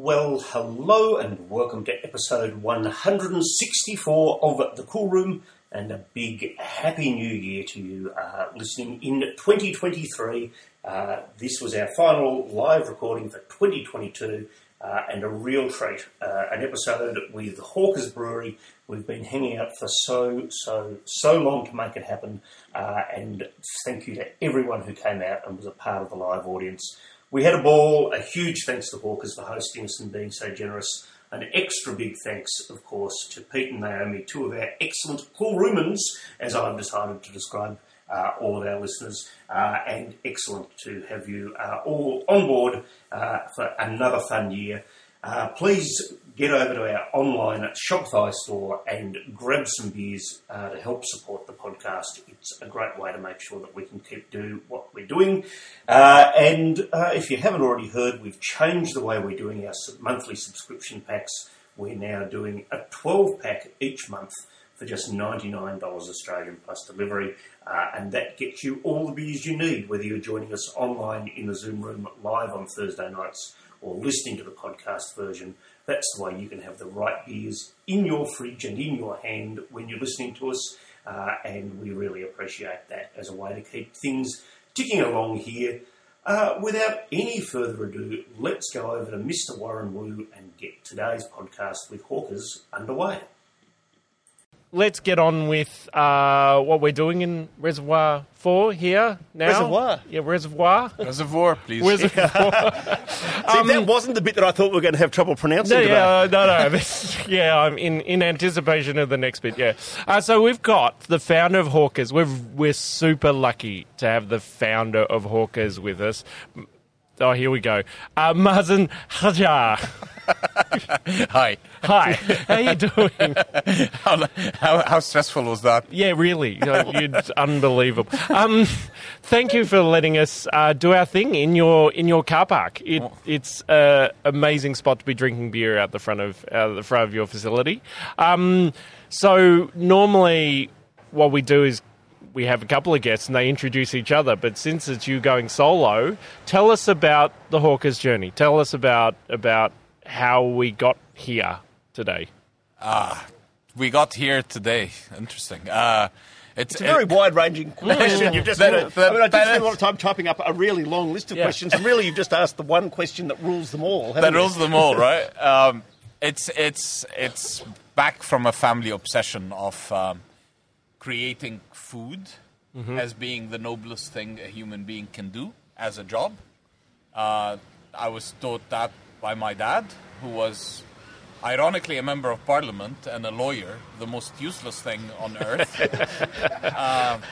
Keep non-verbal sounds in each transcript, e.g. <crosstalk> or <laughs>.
Well, hello and welcome to episode 164 of The Cool Room, and a big happy new year to you uh, listening in 2023. Uh, this was our final live recording for 2022, uh, and a real treat. Uh, an episode with Hawkers Brewery. We've been hanging out for so, so, so long to make it happen, uh, and thank you to everyone who came out and was a part of the live audience. We had a ball. A huge thanks to the Hawkers for hosting us and being so generous. An extra big thanks, of course, to Pete and Naomi, two of our excellent cool roomans, as I've decided to describe uh, all of our listeners, uh, and excellent to have you uh, all on board uh, for another fun year. Uh, please get over to our online Shopify store and grab some beers uh, to help support the podcast. It's a great way to make sure that we can keep doing what we're doing. Uh, and uh, if you haven't already heard, we've changed the way we're doing our monthly subscription packs. We're now doing a 12 pack each month for just $99 Australian plus delivery, uh, and that gets you all the beers you need, whether you're joining us online in the Zoom room live on Thursday nights or listening to the podcast version. That's the way you can have the right beers in your fridge and in your hand when you're listening to us, uh, and we really appreciate that as a way to keep things ticking along here. Uh, without any further ado, let's go over to Mr. Warren Wu and get today's podcast with Hawkers underway. Let's get on with uh, what we're doing in Reservoir 4 here now. Reservoir? Yeah, Reservoir. Reservoir, please. Reservoir. <laughs> See, that wasn't the bit that I thought we were going to have trouble pronouncing no, today. yeah, uh, no, no. This, <laughs> yeah, I'm in, in anticipation of the next bit, yeah. Uh, so we've got the founder of Hawkers. We're, we're super lucky to have the founder of Hawkers with us. Oh, here we go. Uh, Mazen Hajjar. <laughs> <laughs> Hi. Hi, how you doing? <laughs> How, how, how stressful was that? Yeah, really. It's unbelievable. Um, thank you for letting us uh, do our thing in your in your car park. It, it's an amazing spot to be drinking beer out the front of out the front of your facility. Um, so normally, what we do is we have a couple of guests and they introduce each other. But since it's you going solo, tell us about the Hawkers journey. Tell us about about how we got here today. Ah, We got here today. Interesting. Uh, it's, It's a very wide-ranging <laughs> question. You've just That- had a, that- I mean, I did spend a lot of time typing up a really long list of Yeah. questions, and really, you've just asked the one question that rules them all. that you? rules them all, <laughs> right? Um, it's it's it's back from a family obsession of um, creating food as being the noblest thing a human being can do as a job. Uh, I was taught that by my dad, who was ironically a member of parliament and a lawyer, the most useless thing on earth. <laughs> Um,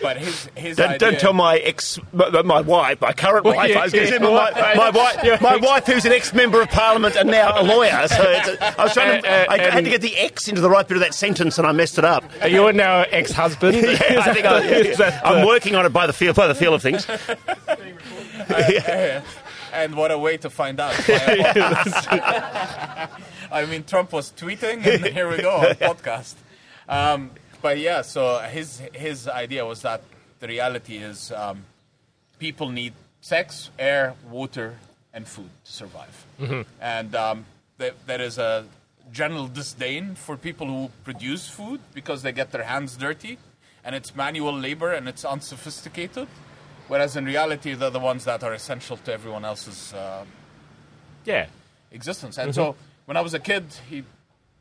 but his his Don't, idea, don't tell my ex, my, my wife, my current wife. yeah, I was going to yeah. say my, my, wife, my wife, who's an ex-member of Parliament and now a lawyer. So it's a, I was trying to, Uh, uh, I had to get the X into the right bit of that sentence, and I messed it up. Are you now ex-husband? <laughs> Yeah, I think <laughs> I, I'm working on it by the feel, by the feel of things. And what a way to find out. <laughs> <laughs> I mean, Trump was tweeting, and <laughs> here we go, on podcast. Um, but yeah, so his his idea was that the reality is um, people need sex, air, water, and food to survive, and um, th- there is a general disdain for people who produce food because they get their hands dirty, and it's manual labor and it's unsophisticated. Whereas in reality, they're the ones that are essential to everyone else's uh, Yeah. existence. And so when I was a kid, he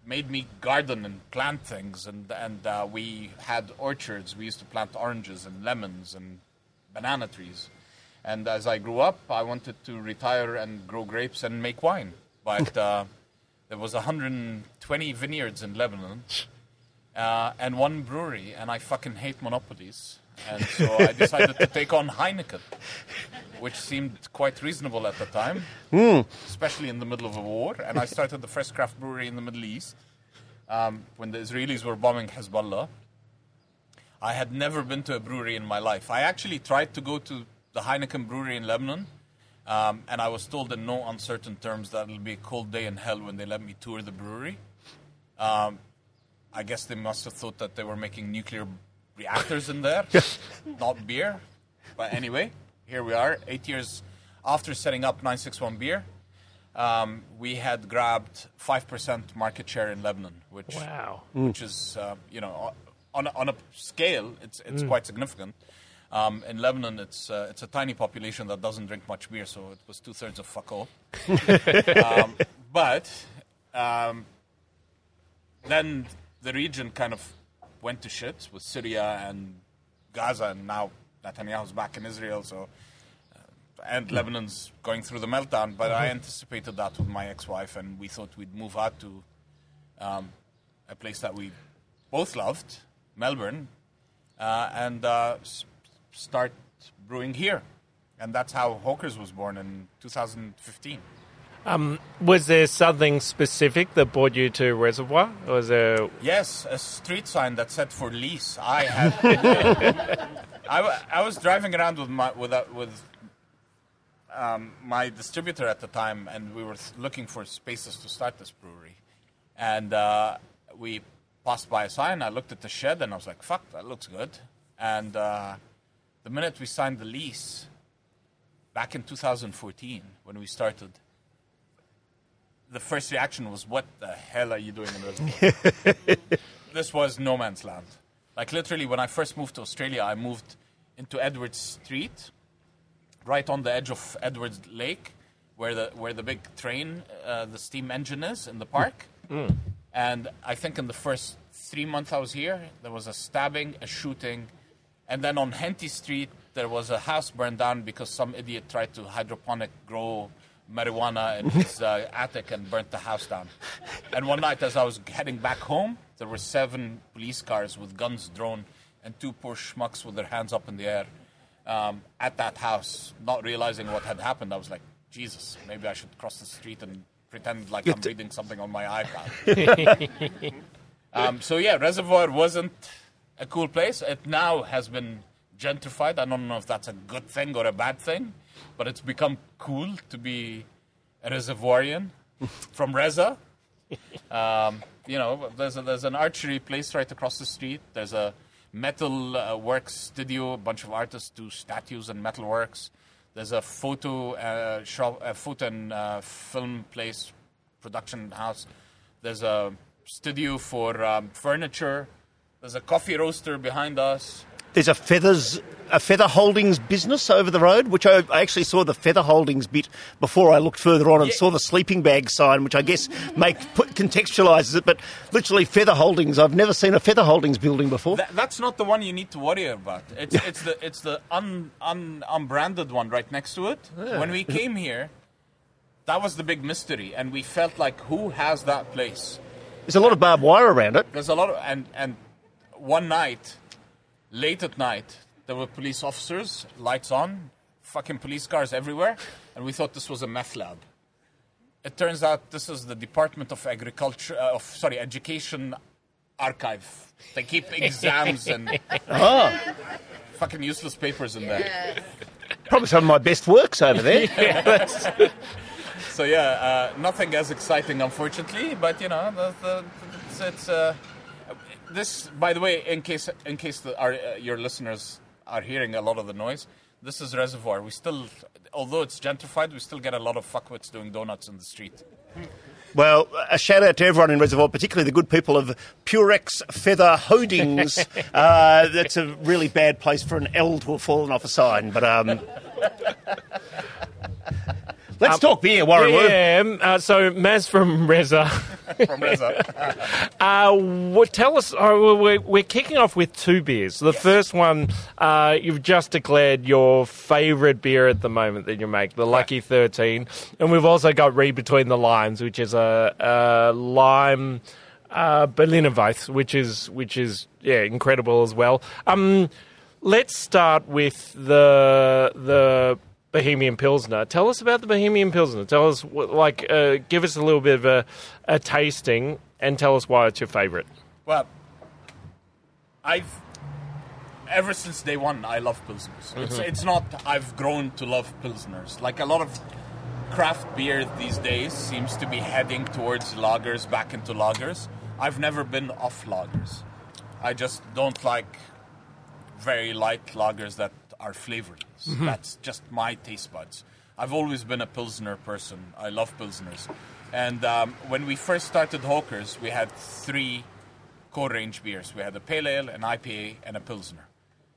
made me garden and plant things, and and uh, we had orchards. We used to plant oranges and lemons and banana trees. And as I grew up, I wanted to retire and grow grapes and make wine. But <laughs> uh, there was 120 vineyards in Lebanon uh, and one brewery, and I fucking hate monopolies. And so I decided to take on Heineken, which seemed quite reasonable at the time, especially in the middle of a war. And I started the first craft brewery in the Middle East um, when the Israelis were bombing Hezbollah. I had never been to a brewery in my life. I actually tried to go to the Heineken brewery in Lebanon, um, and I was told in no uncertain terms that it'll be a cold day in hell when they let me tour the brewery. Um, I guess they must have thought that they were making nuclear reactors in there, not beer. But anyway, here we are, eight years after setting up 961 Beer. um, we had grabbed five percent market share in Lebanon, which Wow. which is uh, you know on a, on a scale it's it's quite significant. Um, in Lebanon, it's uh, it's a tiny population that doesn't drink much beer, so it was two thirds of fuck all. <laughs> um, but um, then the region kind of went to shit with Syria and Gaza, and now Netanyahu's back in Israel, so uh, and Lebanon's going through the meltdown. But I anticipated that with my ex-wife, and we thought we'd move out to um, a place that we both loved, Melbourne, uh, and uh, s- start brewing here. And that's how Hawkers was born in 2015. Was there something specific that brought you to Reservoir? Or was there Yes, a street sign that said for lease. I had. <laughs> I, I was driving around with my with a, with um, my distributor at the time, and we were looking for spaces to start this brewery. And uh, we passed by a sign. I looked at the shed, and I was like, "Fuck, that looks good." And uh, the minute we signed the lease, back in 2014, when we started, the first reaction was, "What the hell are you doing in Reservoir?" <laughs> this was no man's land. Like literally, when I first moved to Australia, I moved into Edwardes Street, right on the edge of Edwardes Lake, where the where the big train, uh, the steam engine is in the park. And I think in the first three months I was here, there was a stabbing, a shooting, and then on Henty Street there was a house burned down because some idiot tried to hydroponic grow marijuana in <laughs> his uh, attic and burnt the house down. And one night, as I was heading back home, there were seven police cars with guns drawn and two poor schmucks with their hands up in the air um, at that house, not realizing what had happened. I was like, Jesus, maybe I should cross the street and pretend like I'm reading something on my iPad. <laughs> um, so yeah, Reservoir wasn't a cool place. It now has been gentrified. I don't know if that's a good thing or a bad thing, but it's become cool to be a Reservoirian <laughs> from Reza. Um, you know, there's a, there's an archery place right across the street. There's a metal uh, works studio. A bunch of artists do statues and metal works. There's a photo uh, shop, a photo and uh, film place, production house. There's a studio for um, furniture. There's a coffee roaster behind us. There's a feathers, a feather holdings business over the road, which I, I actually saw the feather holdings bit before I looked further on and Yeah. saw the sleeping bag sign, which I guess make put, contextualizes it. But literally, feather holdings. I've never seen a feather holdings building before. That, that's not the one you need to worry about. It's, it's the it's the un, un, unbranded one right next to it. When we came here, that was the big mystery, and we felt like who has that place? There's a lot of barbed wire around it. There's a lot of and and one night, late at night, there were police officers, lights on, fucking police cars everywhere, and we thought this was a meth lab. It turns out this is the Department of Agriculture, uh, of sorry, Education Archive. They keep <laughs> exams and fucking useless papers in there. Probably some of my best works over there. <laughs> So yeah, uh, nothing as exciting, unfortunately. But you know, the, the, it's, it's uh, this. By the way, in case in case the, our, uh, your listeners are hearing a lot of the noise, this is Reservoir. We still, although it's gentrified, we still get a lot of fuckwits doing donuts in the street. Well, a shout out to everyone in Reservoir, particularly the good people of Purex Feather Holdings. <laughs> uh, that's a really bad place for an L to have fallen off a sign, but um, <laughs> let's talk beer, Warren. Yeah, um, uh, so Maz from <laughs> Reza, <laughs> From Reza. <laughs> uh, tell us. Uh, we're, we're kicking off with two beers. The first one, uh, you've just declared your favourite beer at the moment that you make, the Lucky Thirteen, and we've also got Read Between the Limes, which is a, a lime uh, Berliner Weiss, which is which is yeah incredible as well. Um, let's start with the the Bohemian Pilsner. Tell us about the Bohemian Pilsner. Tell us, like, uh, give us a little bit of a, a tasting and tell us why it's your favourite. Well, I've ever since day one I love pilsners. It's, it's not I've grown to love pilsners. Like a lot of craft beer these days seems to be heading towards lagers, back into lagers. I've never been off lagers. I just don't like very light lagers that are flavorless. That's just my taste buds. I've always been a Pilsner person. I love Pilsners. And um, when we first started Hawkers, we had three core range beers. We had a Pale Ale, an IPA, and a Pilsner.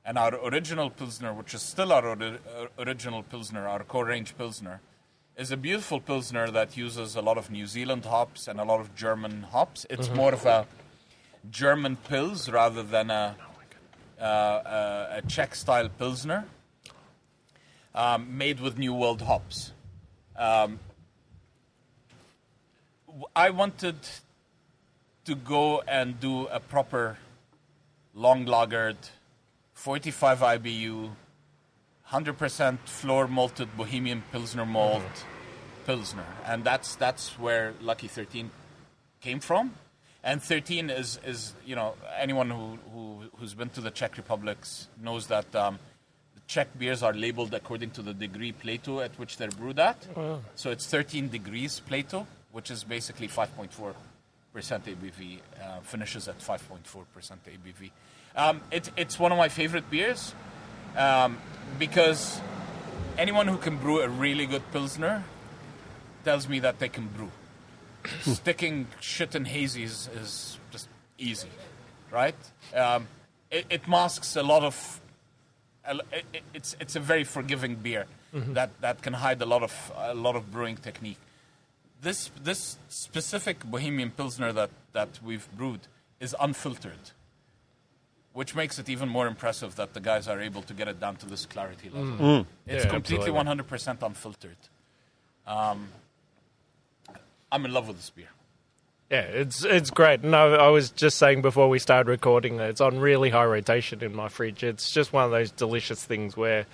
And our original Pilsner, which is still our uh, original Pilsner, our core range Pilsner, is a beautiful Pilsner that uses a lot of New Zealand hops and a lot of German hops. It's more of a German Pils rather than a, a, a Czech style Pilsner um, made with New World hops. Um, I wanted to go and do a proper long lagered 45 IBU 100% floor malted Bohemian Pilsner malt Pilsner. And that's that's where Lucky 13 came from. And 13 is, is you know, anyone who, who, who's been to the Czech Republics knows that um, the Czech beers are labeled according to the degree Plato at which they're brewed at. So it's 13 degrees Plato, which is basically 5.4% ABV, uh, finishes at 5.4% ABV. Um, it, it's one of my favorite beers um, because anyone who can brew a really good Pilsner tells me that they can brew. Sticking shit in hazies is just easy, right? Um, it, it masks a lot of. a- it- it- It's it's a very forgiving beer that, that can hide a lot of a lot of brewing technique. This this specific Bohemian Pilsner that, that we've brewed is unfiltered, which makes it even more impressive that the guys are able to get it down to this clarity level. It's Yeah, completely absolutely. 100% unfiltered. Um, I'm in love with this beer. Yeah, it's it's great. And I, I was just saying before we started recording that it's on really high rotation in my fridge. It's just one of those delicious things where,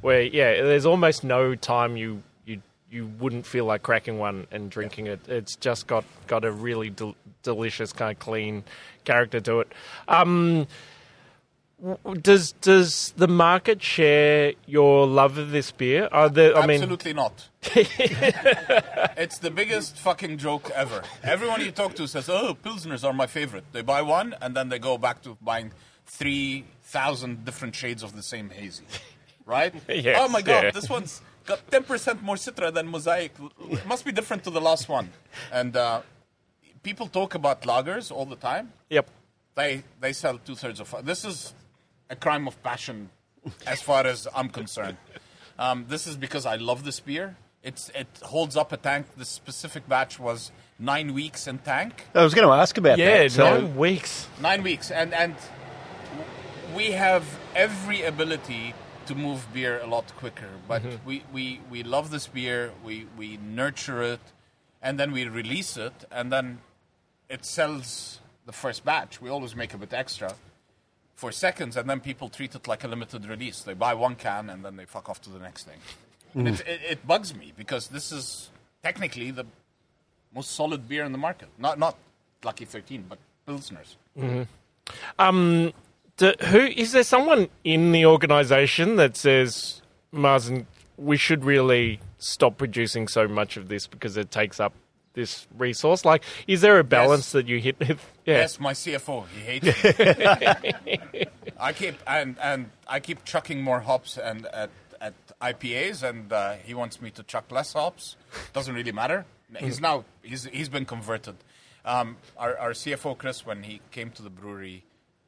where yeah, there's almost no time you you you wouldn't feel like cracking one and drinking it. It's just got got a really del- delicious kind of clean character to it. Um, does does the market share your love of this beer? Are there, I mean, Absolutely not. <laughs> it's the biggest fucking joke ever. Everyone you talk to says, "Oh, pilsners are my favorite." They buy one and then they go back to buying three thousand different shades of the same hazy, right? <laughs> Yes, oh my god, yeah. this one's got ten percent more citra than mosaic. It must be different to the last one. And uh, people talk about lagers all the time. yep. They they sell two thirds of. This is a crime of passion, as far as I'm concerned. Um, this is because I love this beer. It's it holds up a tank. This specific batch was nine weeks in tank. I was going to ask about Yeah, that. So, nine weeks. Nine weeks, and and we have every ability to move beer a lot quicker. But we, we, we love this beer. We we nurture it, and then we release it, and then it sells the first batch. We always make a bit extra for seconds, and then people treat it like a limited release. They buy one can, and then they fuck off to the next thing. And it, it, it bugs me because this is technically the most solid beer in the market. Not not Lucky Thirteen, but Pilsners. Um, do, who is there? Someone in the organisation that says, Marsden, we should really stop producing so much of this because it takes up this resource. Like, is there a balance that you hit with? <laughs> Yeah. Yes, my CFO. He hates it. <laughs> I keep and and I keep chucking more hops and at at IPAs, and uh, he wants me to chuck less hops. Doesn't really matter. He's now he's he's been converted. Um, our our CFO Chris, when he came to the brewery,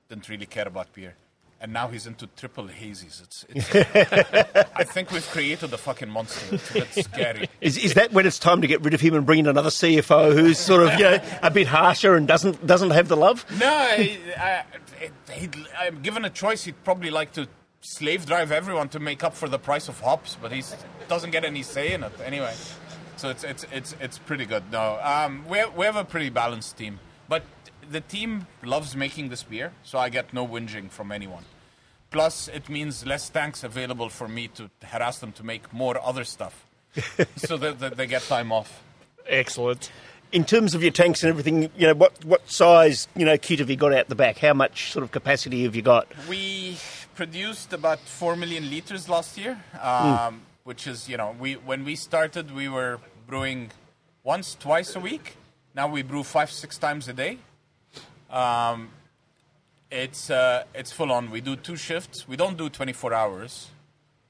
didn't really care about beer, and now he's into triple hazies. It's, <laughs> it's I think we've created a fucking monster. It's a bit scary. is, is that when it's time to get rid of him and bring in another CFO who's sort of you know a bit harsher and doesn't doesn't have the love? No, I, I, he'd, I'm given a choice. He'd probably like to slave drive everyone to make up for the price of hops, but he doesn't get any say in it anyway. So it's it's it's it's pretty good. No, um, we we have a pretty balanced team, but the team loves making this beer, so I get no whinging from anyone. Plus, it means less tanks available for me to harass them to make more other stuff, <laughs> so that, that they get time off. Excellent. In terms of your tanks and everything, you know what what size you know kit have you got out the back? How much sort of capacity have you got? We produced about four million liters last year, um, which is you know we when we started we were brewing once twice a week. Now we brew five six times a day. Um, it's uh, it's full on. We do two shifts. We don't do twenty four hours.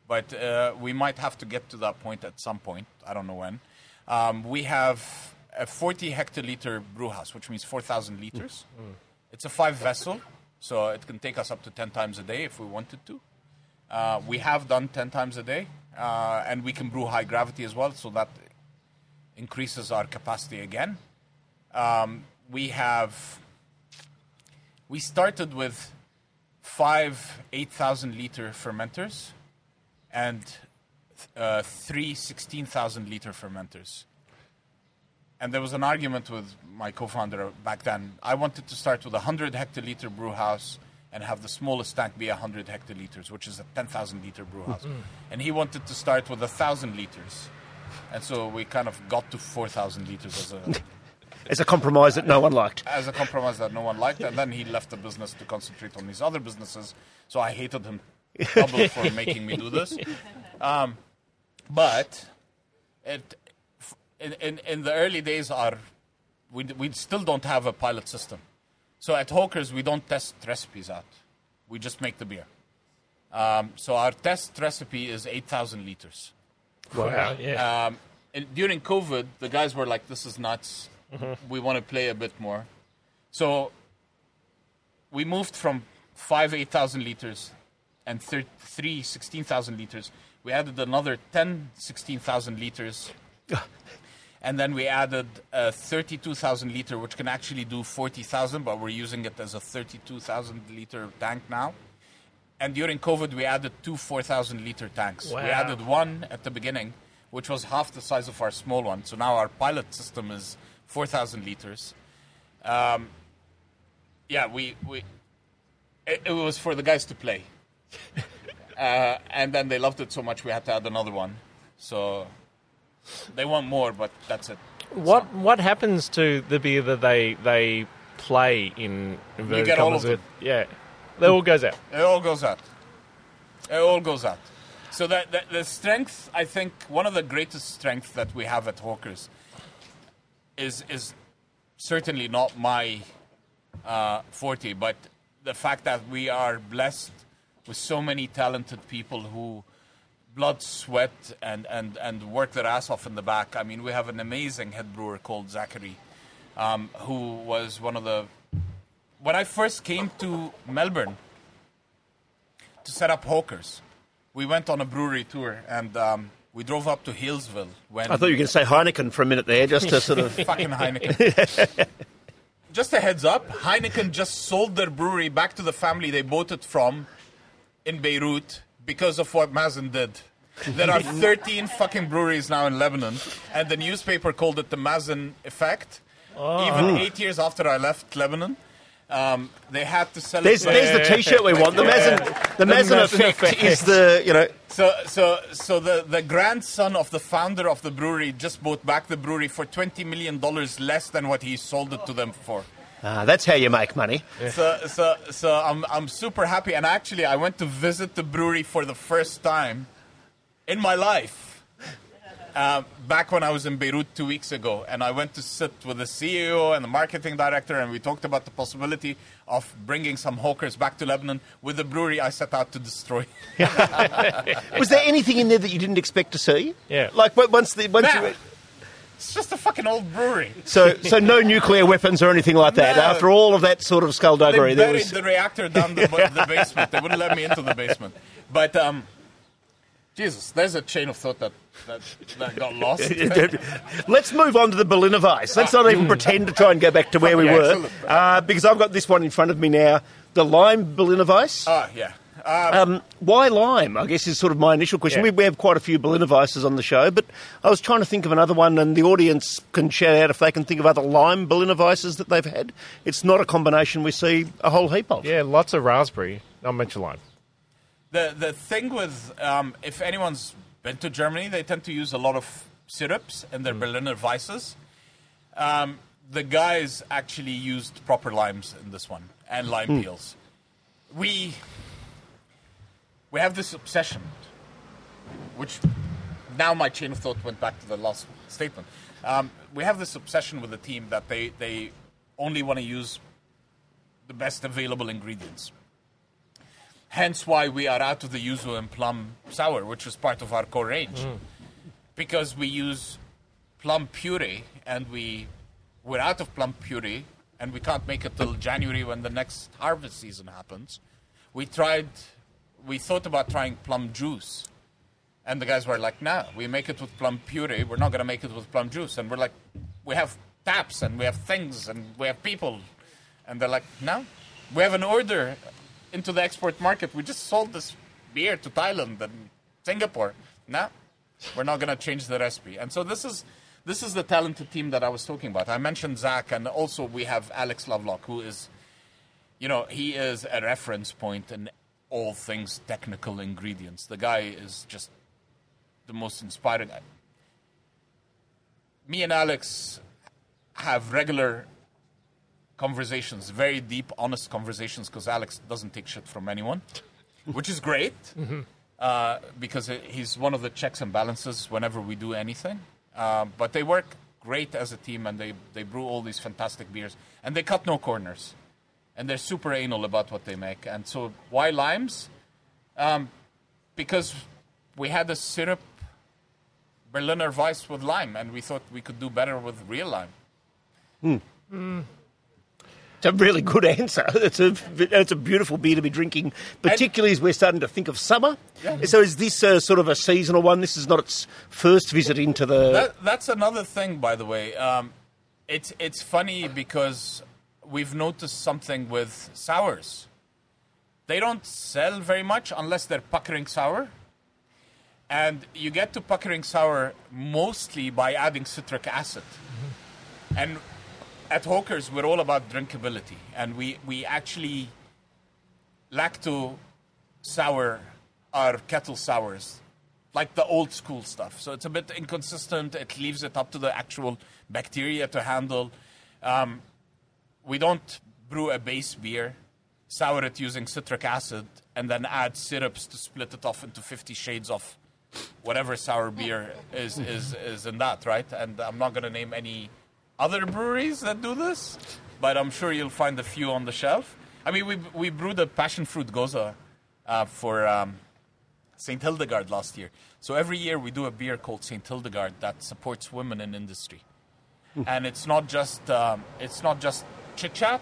but uh, we might have to get to that point at some point. I don't know when. Um, we have a 40 hectoliter brew house, which means 4,000 liters. It's a five vessel, so it can take us up to 10 times a day if we wanted to. Uh, we have done 10 times a day, uh, and we can brew high gravity as well, so that increases our capacity again. Um, we have. We started with five 8,000 liter fermenters and uh, three 16,000 liter fermenters. And there was an argument with my co founder back then. I wanted to start with a 100 hectoliter brew house and have the smallest tank be 100 hectoliters, which is a 10,000 liter brew house. And he wanted to start with 1,000 liters. And so we kind of got to 4,000 liters as a, <laughs> As a compromise that no one liked. as a compromise that no one liked. And then he left the business to concentrate on his other businesses. So I hated him double <laughs> for making me do this. Um, but it, in, in, in the early days, our, we, we still don't have a pilot system. So at Hawkers, we don't test recipes out. We just make the beer. Um, so our test recipe is 8,000 liters. Wow. Yeah. Um, and during COVID, the guys were like, "This is nuts. Mm-hmm. We want to play a bit more." So we moved from five eight thousand liters and thir- three 16,000 liters. We added another 10 16,000 liters. <laughs> And then we added a 32,000 liter, which can actually do 40,000, but we're using it as a 32,000 liter tank now. And during COVID, we added two 4,000 liter tanks. Wow. We added one at the beginning, which was half the size of our small one. So now our pilot system is 4,000 liters. Um, yeah, we, we it, it was for the guys to play. <laughs> uh, and then they loved it so much we had to add another one. So they want more, but that's it. What what happens to the beer that they they play in inverted get all of with? Yeah, that all goes out. It all goes out. It all goes out. So that, that the strength, I think, one of the greatest strengths that we have at Hawkers is is certainly not my uh, forte, but the fact that we are blessed with so many talented people who blood, sweat, and, and, and work their ass off in the back. I mean, we have an amazing head brewer called Zachary, um, who was one of the. When I first came to Melbourne to set up Hawkers, we went on a brewery tour and um, we drove up to Healesville when I thought you were going to say Heineken for a minute there, just to sort of. <laughs> fucking Heineken. <laughs> just a heads up, Heineken just sold their brewery back to the family they bought it from in Beirut because of what Mazen did. There are <laughs> 13 fucking breweries now in Lebanon, and the newspaper called it the Mazen effect. Oh. Even hmm. eight years after I left Lebanon, um, they had to sell There's, it. there's the T-shirt we want. The Mazen, the Mazen effect, effect. is the you know. So, so, so the, the grandson of the founder of the brewery just bought back the brewery for twenty million dollars less than what he sold it to them for. Ah, that's how you make money. So, so, so I'm, I'm super happy. And actually, I went to visit the brewery for the first time in my life. Uh, back when I was in Beirut two weeks ago, and I went to sit with the CEO and the marketing director, and we talked about the possibility of bringing some hawkers back to Lebanon with the brewery I set out to destroy. <laughs> Was there anything in there that you didn't expect to see? Yeah. Like once the once Nah. you, It's just a fucking old brewery. so so no nuclear weapons or anything like that. No. After all of that sort of They skullduggery, there buried was. the reactor down the, the basement. They wouldn't let me into the basement. But um, Jesus, there's a chain of thought that that, that got <laughs> lost. Let's move on to the Berliner Weiss. Let's not even pretend to try and go back to where we <laughs> Yeah, were, uh, because I've got this one in front of me now. The lime Berliner Weiss. Ah, yeah. Uh, Um, why lime? I guess is sort of my initial question. Yeah. We, we have quite a few Berliner Weisses on the show, but I was trying to think of another one, and the audience can shout out if they can think of other lime Berliner Weisses that they've had. It's not a combination we see a whole heap of. Yeah, lots of raspberry. Not much lime. The the thing with um, if anyone's been to Germany, they tend to use a lot of syrups in their Berliner Weisses. Um, the guys actually used proper limes in this one and lime peels. We we have this obsession, which now my chain of thought went back to the last statement. Um, we have this obsession with the team that they, they only want to use the best available ingredients. Hence why we are out of the yuzu and plum sour, which was part of our core range. Mm. Because we use plum puree and we we're out of plum puree and we can't make it till January when the next harvest season happens. We tried we thought about trying plum juice. And the guys were like, nah, we make it with plum puree. We're not going to make it with plum juice. And we're like, we have taps and we have things and we have people. And they're like, no, we have an order into the export market. We just sold this beer to Thailand and Singapore. No, we're not going to change the recipe. And so this is this is the talented team that I was talking about. I mentioned Zach, and also we have Alex Lovelock, who is, you know, he is a reference point in all things technical ingredients. The guy is just the most inspiring. Me and Alex have regular conversations, very deep, honest conversations, because Alex doesn't take shit from anyone, which is great <laughs> uh, because he's one of the checks and balances whenever we do anything. Uh, but they work great as a team and they, they brew all these fantastic beers and they cut no corners and they're super anal about what they make. And so, why limes? Um, because we had a syrup Berliner Weiss with lime, and we thought we could do better with real lime. It's a really good answer. <laughs> It's a it's a beautiful beer to be drinking, particularly as we're starting to think of summer. Yeah. So is this uh, sort of a seasonal one? This is not its first visit into the. That, that's another thing, by the way. Um, it's it's funny because we've noticed something with sours. They don't sell very much unless they're puckering sour. And you get to puckering sour mostly by adding citric acid. And at Hawkers, we're all about drinkability. And we, we actually like to sour our kettle sours, like the old school stuff. So it's a bit inconsistent. It leaves it up to the actual bacteria to handle. Um, we don't brew a base beer, sour it using citric acid, and then add syrups to split it off into 50 shades of whatever sour beer is, is, is in that, right? And I'm not going to name any other breweries that do this, but I'm sure you'll find a few on the shelf. I mean, we, we brewed a passion fruit gose uh, for um, St. Hildegard last year. So every year we do a beer called St. Hildegard that supports women in industry. and it's not just um, it's not just chit chat.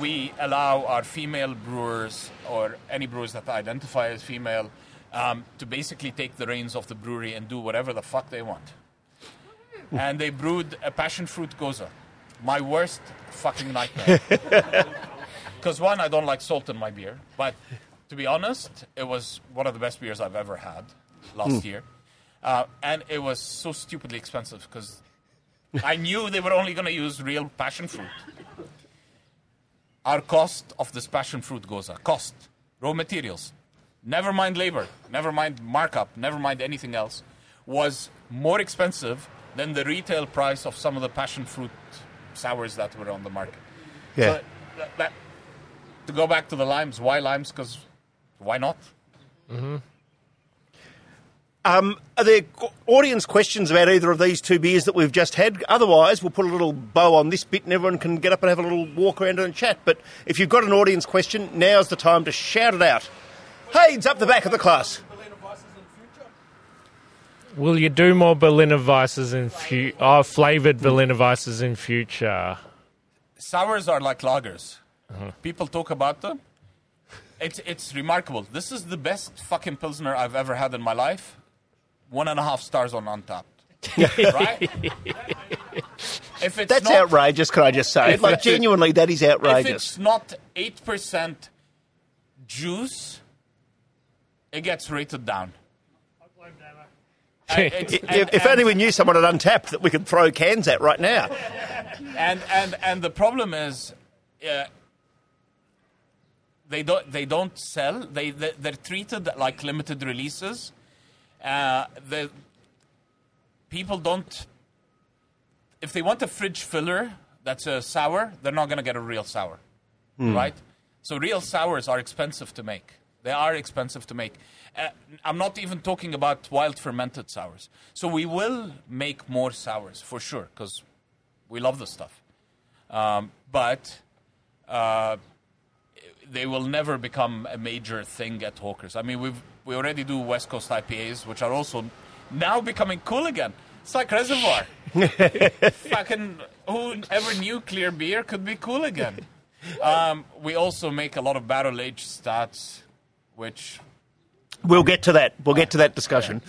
We allow our female brewers or any brewers that identify as female um, to basically take the reins of the brewery and do whatever the fuck they want. <laughs> and they brewed a passion fruit gose, my worst fucking nightmare. <laughs> Because one, I don't like salt in my beer, but to be honest, it was one of the best beers I've ever had last year, uh, and it was so stupidly expensive because I knew they were only going to use real passion fruit. Our cost of this passion fruit gose, cost, raw materials, never mind labor, never mind markup, never mind anything else, was more expensive than the retail price of some of the passion fruit sours that were on the market. Yeah. So that, that, to go back to the limes, why limes? Because why not? Um, are there audience questions about either of these two beers that we've just had? Otherwise, we'll put a little bow on this bit and everyone can get up and have a little walk around and chat. But if you've got an audience question, now's the time to shout it out. Hey, it's up the back of the class. Will you do more Berliner Weisses in fu- oh, flavored hmm. Berliner Weisses in future? sours are like lagers. Uh-huh. People talk about them. It's it's remarkable. This is the best fucking pilsner I've ever had in my life. One and a half stars on Untappd. <laughs> right? if it's That's not, outrageous, can I just say? If Like, it's- genuinely, that is outrageous. If it's not eight percent juice, it gets rated down. <laughs> If, and- if only we knew someone at Untappd that we could throw cans at right now. and and and the problem is uh, they don't they don't sell. They, they they're treated like limited releases. Uh, the people don't if they want a fridge filler that's a sour they're not going to get a real sour right? So real sours are expensive to make they are expensive to make uh, i'm not even talking about wild fermented sours so we will make more sours for sure because we love the stuff. Um, but uh, they will never become a major thing at Hawkers. I mean, we've we already do West Coast IPAs, which are also now becoming cool again. It's like Reservoir. <laughs> Fucking whoever knew clear beer could be cool again. <laughs> Um, we also make a lot of barrel aged stouts, which We'll get to that. We'll get to that discussion.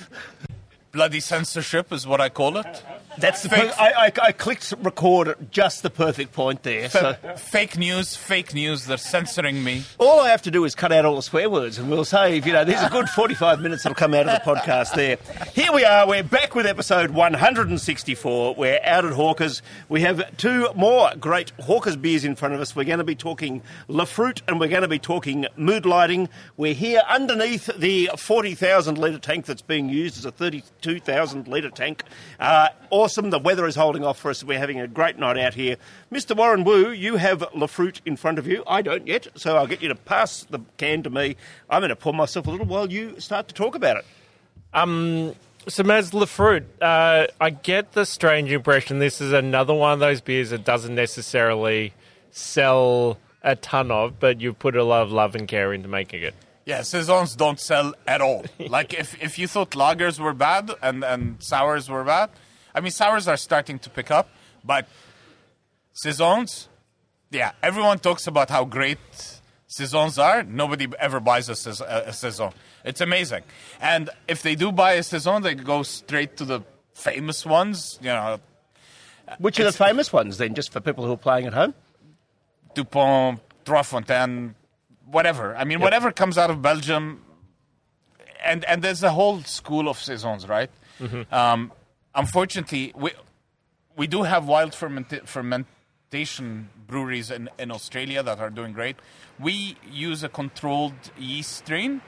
bloody censorship is what I call it. That's the. Fake- Per- I, I, I clicked record at just the perfect point there. So fake news, fake news. They're censoring me. all I have to do is cut out all the swear words, and we'll save. You know, there's a good 45 minutes that'll come out of the podcast there. Here we are. We're back with episode 164. We're out at Hawkers. We have two more great Hawkers beers in front of us. We're going to be talking La Fruit, and we're going to be talking mood lighting. We're here underneath the 40,000 litre tank that's being used as a 32,000 litre tank. Uh, awesome. The weather is holding off for us. We're having a great night out here. Mr. Warren Wu, you have La Fruit in front of you. I don't yet, so I'll get you to pass the can to me. I'm going to pour myself a little while you start to talk about it. So, Maz Lafruit, uh, I get the strange impression this is another one of those beers that doesn't necessarily sell a ton of, but you've put a lot of love and care into making it. Yeah, saisons don't sell at all. <laughs> like if, if you thought lagers were bad and, and sours were bad, I mean sours are starting to pick up, but saisons, yeah, everyone talks about how great saisons are. Nobody ever buys a, sais- a, a saison. It's amazing. And if they do buy a saison, they go straight to the famous ones. You know, Which are the famous ones then, just for people who are playing at home? Dupont, Trois Fontaines, whatever. I mean, whatever comes out of Belgium, and and there's a whole school of saisons, right? Um, unfortunately, we we do have wild fermenta- fermentation breweries in, in Australia that are doing great. We use a controlled yeast strain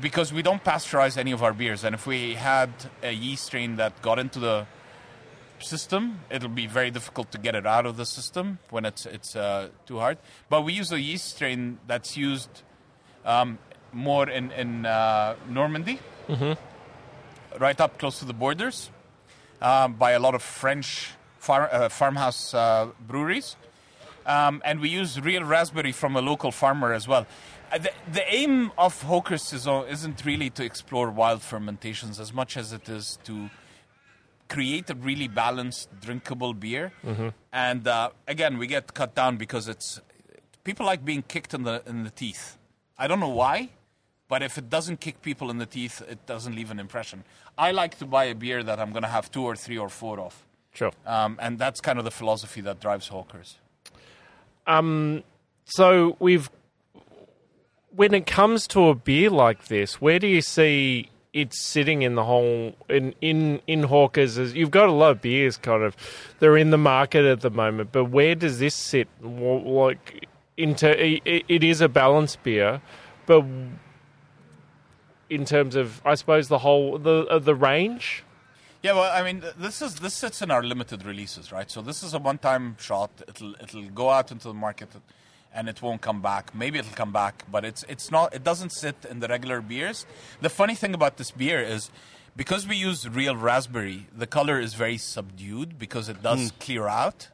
because we don't pasteurize any of our beers, and if we had a yeast strain that got into the system, it'll be very difficult to get it out of the system when it's it's uh, too hard. But we use a yeast strain that's used um, more in in uh, Normandy, right up close to the borders, um, by a lot of French far, uh, farmhouse uh, breweries. Um, and we use real raspberry from a local farmer as well. Uh, the, the aim of Hoker Saison isn't really to explore wild fermentations as much as it is to create a really balanced, drinkable beer. And uh, again, we get cut down because it's people like being kicked in the in the teeth. I don't know why, but if it doesn't kick people in the teeth, it doesn't leave an impression. I like to buy a beer that I'm going to have two or three or four of. Sure. Um, and that's kind of the philosophy that drives hawkers. Um, So we've when it comes to a beer like this, where do you see it sitting in the whole in in in Hawkers? As you've got a lot of beers, kind of they're in the market at the moment, but where does this sit? Like into it is a balanced beer, but in terms of I suppose the whole the uh, the range. Yeah, well, I mean, this is this sits in our limited releases, right? So this is a one-time shot. It'll it'll go out into the market, and it won't come back. Maybe it'll come back, but it's it's not. It doesn't sit in the regular beers. The funny thing about this beer is, because we use real raspberry, the color is very subdued because it does clear out,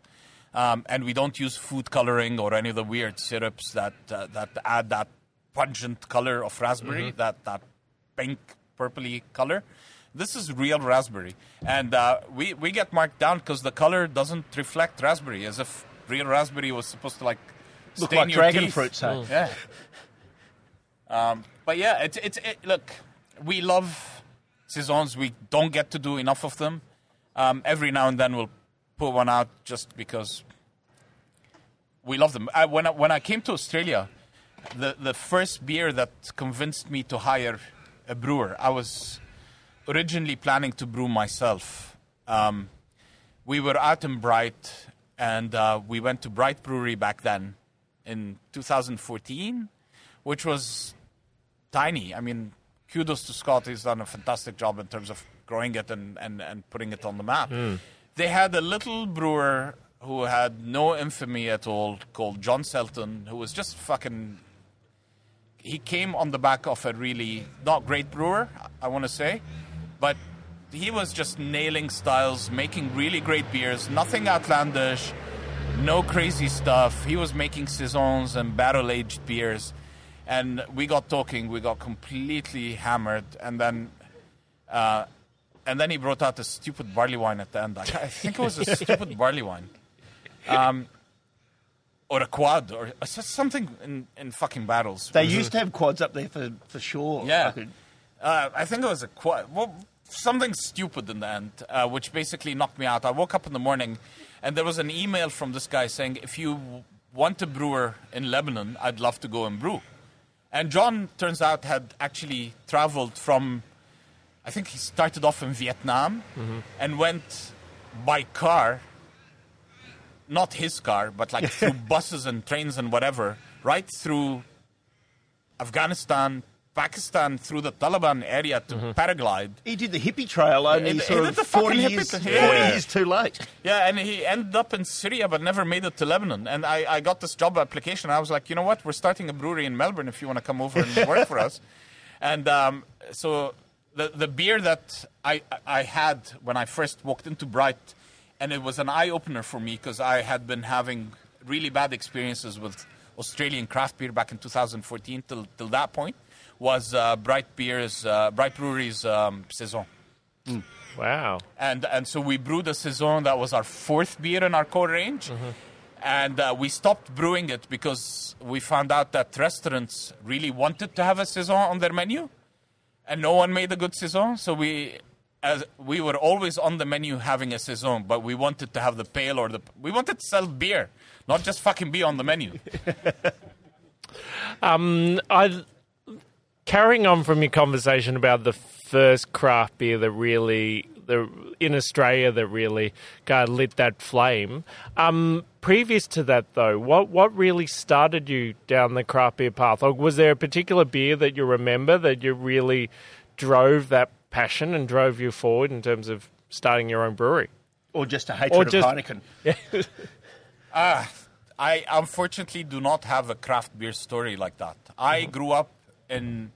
um, and we don't use food coloring or any of the weird syrups that uh, that add that pungent color of raspberry, that that pink purpley color. This is real raspberry, and uh, we we get marked down because the color doesn't reflect raspberry, as if real raspberry was supposed to like Look like your dragon teeth. fruit, say. Yeah. Um, but yeah, it's it's it, look, we love saisons. We don't get to do enough of them. Um, every now and then we'll put one out just because we love them. I, when I, when I came to Australia, the the first beer that convinced me to hire a brewer, I was originally planning to brew myself. Um, we were out in Bright, and uh, we went to Bright Brewery back then in 2014, which was tiny. I mean, kudos to Scott. He's done a fantastic job in terms of growing it and, and, and putting it on the map. They had a little brewer who had no infamy at all called John Selton, who was just fucking. He came on the back of a really not great brewer, I want to say, but he was just nailing styles, making really great beers, nothing outlandish, no crazy stuff. He was making saisons and barrel aged beers, and we got talking. We got completely hammered, and then. Uh, and then he brought out a stupid barley wine at the end. I, I think it was a <laughs> stupid barley wine. Um, or a quad, or something in, in fucking barrels. They used to have quads up there for, for sure. Yeah. Uh, I think it was a quad. Well, something stupid in the end, uh, which basically knocked me out. I woke up in the morning, and there was an email from this guy saying, "If you want a brewer in Lebanon, I'd love to go and brew." And John turns out had actually traveled from. I think he started off in Vietnam and went by car. Not his car, but like through buses and trains and whatever, right through Afghanistan, Pakistan, through the Taliban area to paraglide. He did the hippie trail only he sort of the fucking 40 hippie years, thing. 40 Yeah. years too late. Yeah, and he ended up in Syria but never made it to Lebanon. And I, I got this job application. I was like, you know what? We're starting a brewery in Melbourne if you want to come over and work for us. <laughs> And um, so the, the beer that I, I had when I first walked into Bright, and it was an eye opener for me because I had been having really bad experiences with Australian craft beer back in 2014 till, till that point, was uh, Bright Beer's, uh, Bright Brewery's um, Saison. Wow. And and so we brewed a saison that was our fourth beer in our core range, and uh, we stopped brewing it because we found out that restaurants really wanted to have a saison on their menu, and no one made a good saison. So we. As we were always on the menu having a saison, but we wanted to have the pale or the we wanted to sell beer, not just fucking be on the menu. <laughs> um, I carrying on from your conversation about the first craft beer that really the in Australia that really kind of lit that flame. Um, previous to that, though, what what really started you down the craft beer path? Like, was there a particular beer that you remember that you really drove that passion and drove you forward in terms of starting your own brewery? Or just a hatred Or of just- Heineken. <laughs> I unfortunately do not have a craft beer story like that. I grew up in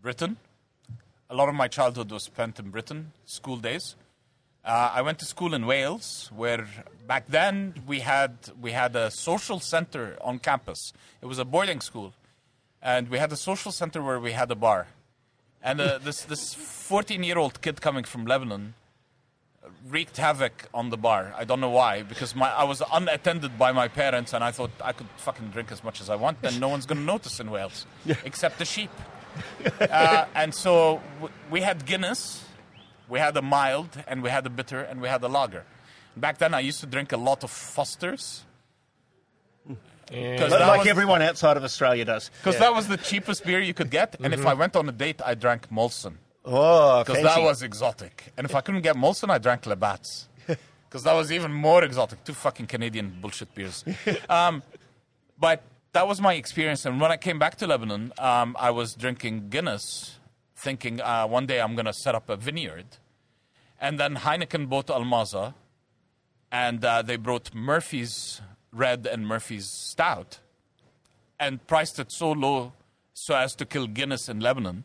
Britain. A lot of my childhood was spent in Britain, school days. Uh, I went to school in Wales, where back then we had we had a social center on campus. It was a boarding school, and we had a social center where we had a bar. And uh, this this 14 year old kid coming from Lebanon wreaked havoc on the bar. I don't know why, because my I was unattended by my parents, and I thought I could fucking drink as much as I want, and no one's going to notice in Wales, except the sheep. <laughs> uh, and so w- we had Guinness, we had a mild, and we had a bitter, and we had a lager. Back then, I used to drink a lot of Fosters. Because Like, was- everyone outside of Australia does. 'cause that was the cheapest beer you could get, and if I went on a date, I drank Molson Oh, because that was exotic. And if I couldn't get Molson, I drank Labatt's <laughs> because that was even more exotic. Two fucking Canadian bullshit beers. <laughs> Um, but that was my experience. And when I came back to Lebanon, um, I was drinking Guinness, thinking uh, one day I'm going to set up a vineyard. And then Heineken bought Almaza, and uh, they brought Murphy's Red and Murphy's Stout, and priced it so low so as to kill Guinness in Lebanon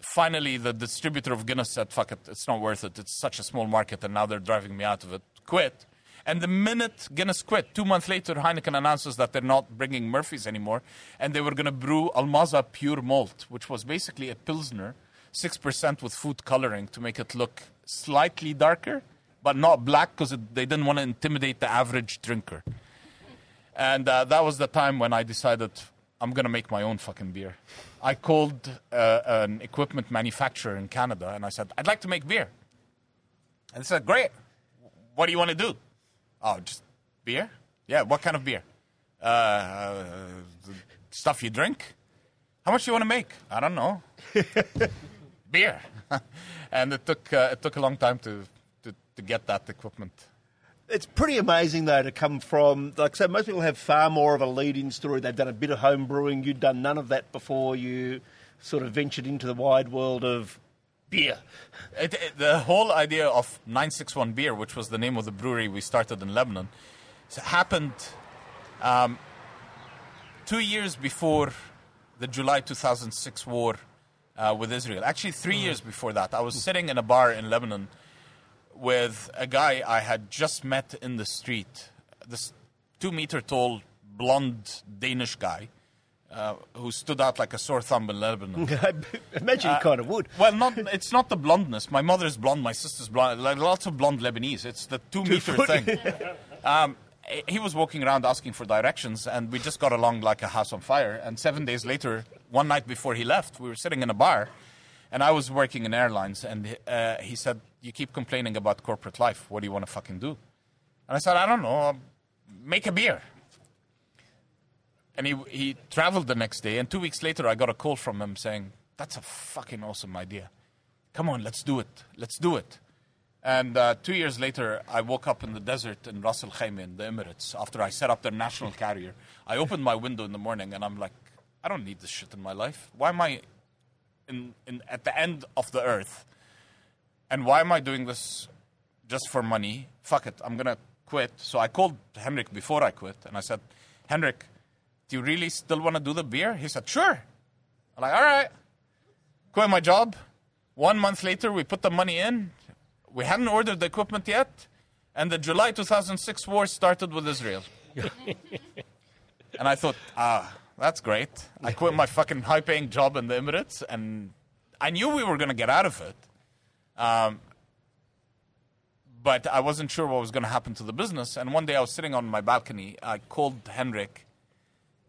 finally the distributor of Guinness said, fuck it, it's not worth it. It's such a small market and now they're driving me out of it. Quit. And the minute Guinness quit, two months later, Heineken announces that they're not bringing Murphy's anymore and they were going to brew Almaza Pure Malt, which was basically a Pilsner, 6% with food coloring to make it look slightly darker, but not black because they didn't want to intimidate the average drinker. And uh, that was the time when I decided I'm going to make my own fucking beer. I called uh, an equipment manufacturer in Canada and I said, I'd like to make beer. And they said, Great. What do you want to do? Oh, just beer? Yeah, what kind of beer? Uh, uh, stuff you drink? How much do you want to make? I don't know. <laughs> beer. <laughs> and it took, uh, it took a long time to, to, to get that equipment. It's pretty amazing, though, to come from, like, so most people have far more of a lead in story. They've done a bit of home brewing. You'd done none of that before you sort of ventured into the wide world of beer. It, it- the whole idea of 961 Beer, which was the name of the brewery we started in Lebanon, happened um, two years before the July 2006 war uh, with Israel. Actually, 3 years before that. I was sitting in a bar in Lebanon with a guy I had just met in the street. This two meter tall, blonde Danish guy uh, who stood out like a sore thumb in Lebanon. <laughs> I imagine you kind of would. Well, not it's not the blondness. My mother is blonde, my sister's blonde. Like lots of blonde Lebanese. It's the two meter foot. thing. <laughs> Um, he was walking around asking for directions, and we just got along like a house on fire. And seven days later, one night before he left, we were sitting in a bar, and I was working in airlines, and uh, he said, "You keep complaining about corporate life. What do you want to fucking do?" And I said, "I don't know. Make a beer." And he he traveled the next day, and two weeks later, I got a call from him saying, "That's a fucking awesome idea. Come on, let's do it. Let's do it." And uh, two years later, I woke up in the desert in Ras Al Khaimah in the Emirates after I set up their national <laughs> carrier. I opened my window in the morning, and I'm like, I don't need this shit in my life. Why am I in, in, at the end of the earth? And why am I doing this just for money? Fuck it, I'm gonna quit. So I called Henrik before I quit, and I said, Henrik, do you really still want to do the beer? He said, sure. I'm like, all right. Quit my job. One month later, we put the money in. We hadn't ordered the equipment yet, and the July 2006 war started with Israel. <laughs> and I thought, ah, that's great. I quit my fucking high paying job in the Emirates, and I knew we were going to get out of it. Um, but I wasn't sure what was going to happen to the business. And one day I was sitting on my balcony. I called Henrik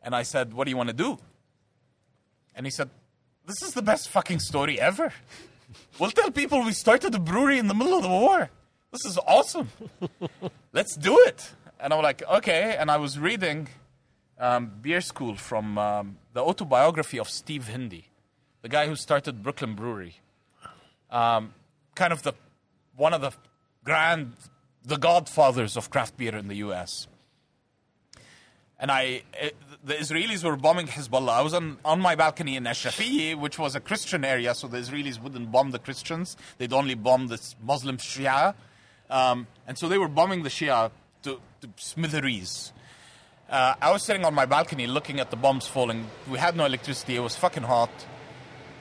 and I said, What do you want to do? And he said, This is the best fucking story ever. We'll tell people we started a brewery in the middle of the war. This is awesome. Let's do it. And I'm like, Okay. And I was reading um, Beer School from um, the autobiography of Steve Hindy, the guy who started Brooklyn Brewery. Um, kind of the one of the grand, the godfathers of craft beer in the U.S. And I, it, the Israelis were bombing Hezbollah. I was on, on my balcony in Ashrafiyeh, which was a Christian area, so the Israelis wouldn't bomb the Christians. They'd only bomb the Muslim Shia. Um, and so they were bombing the Shia to, to smithereens. Uh, I was sitting on my balcony looking at the bombs falling. We had no electricity. It was fucking hot.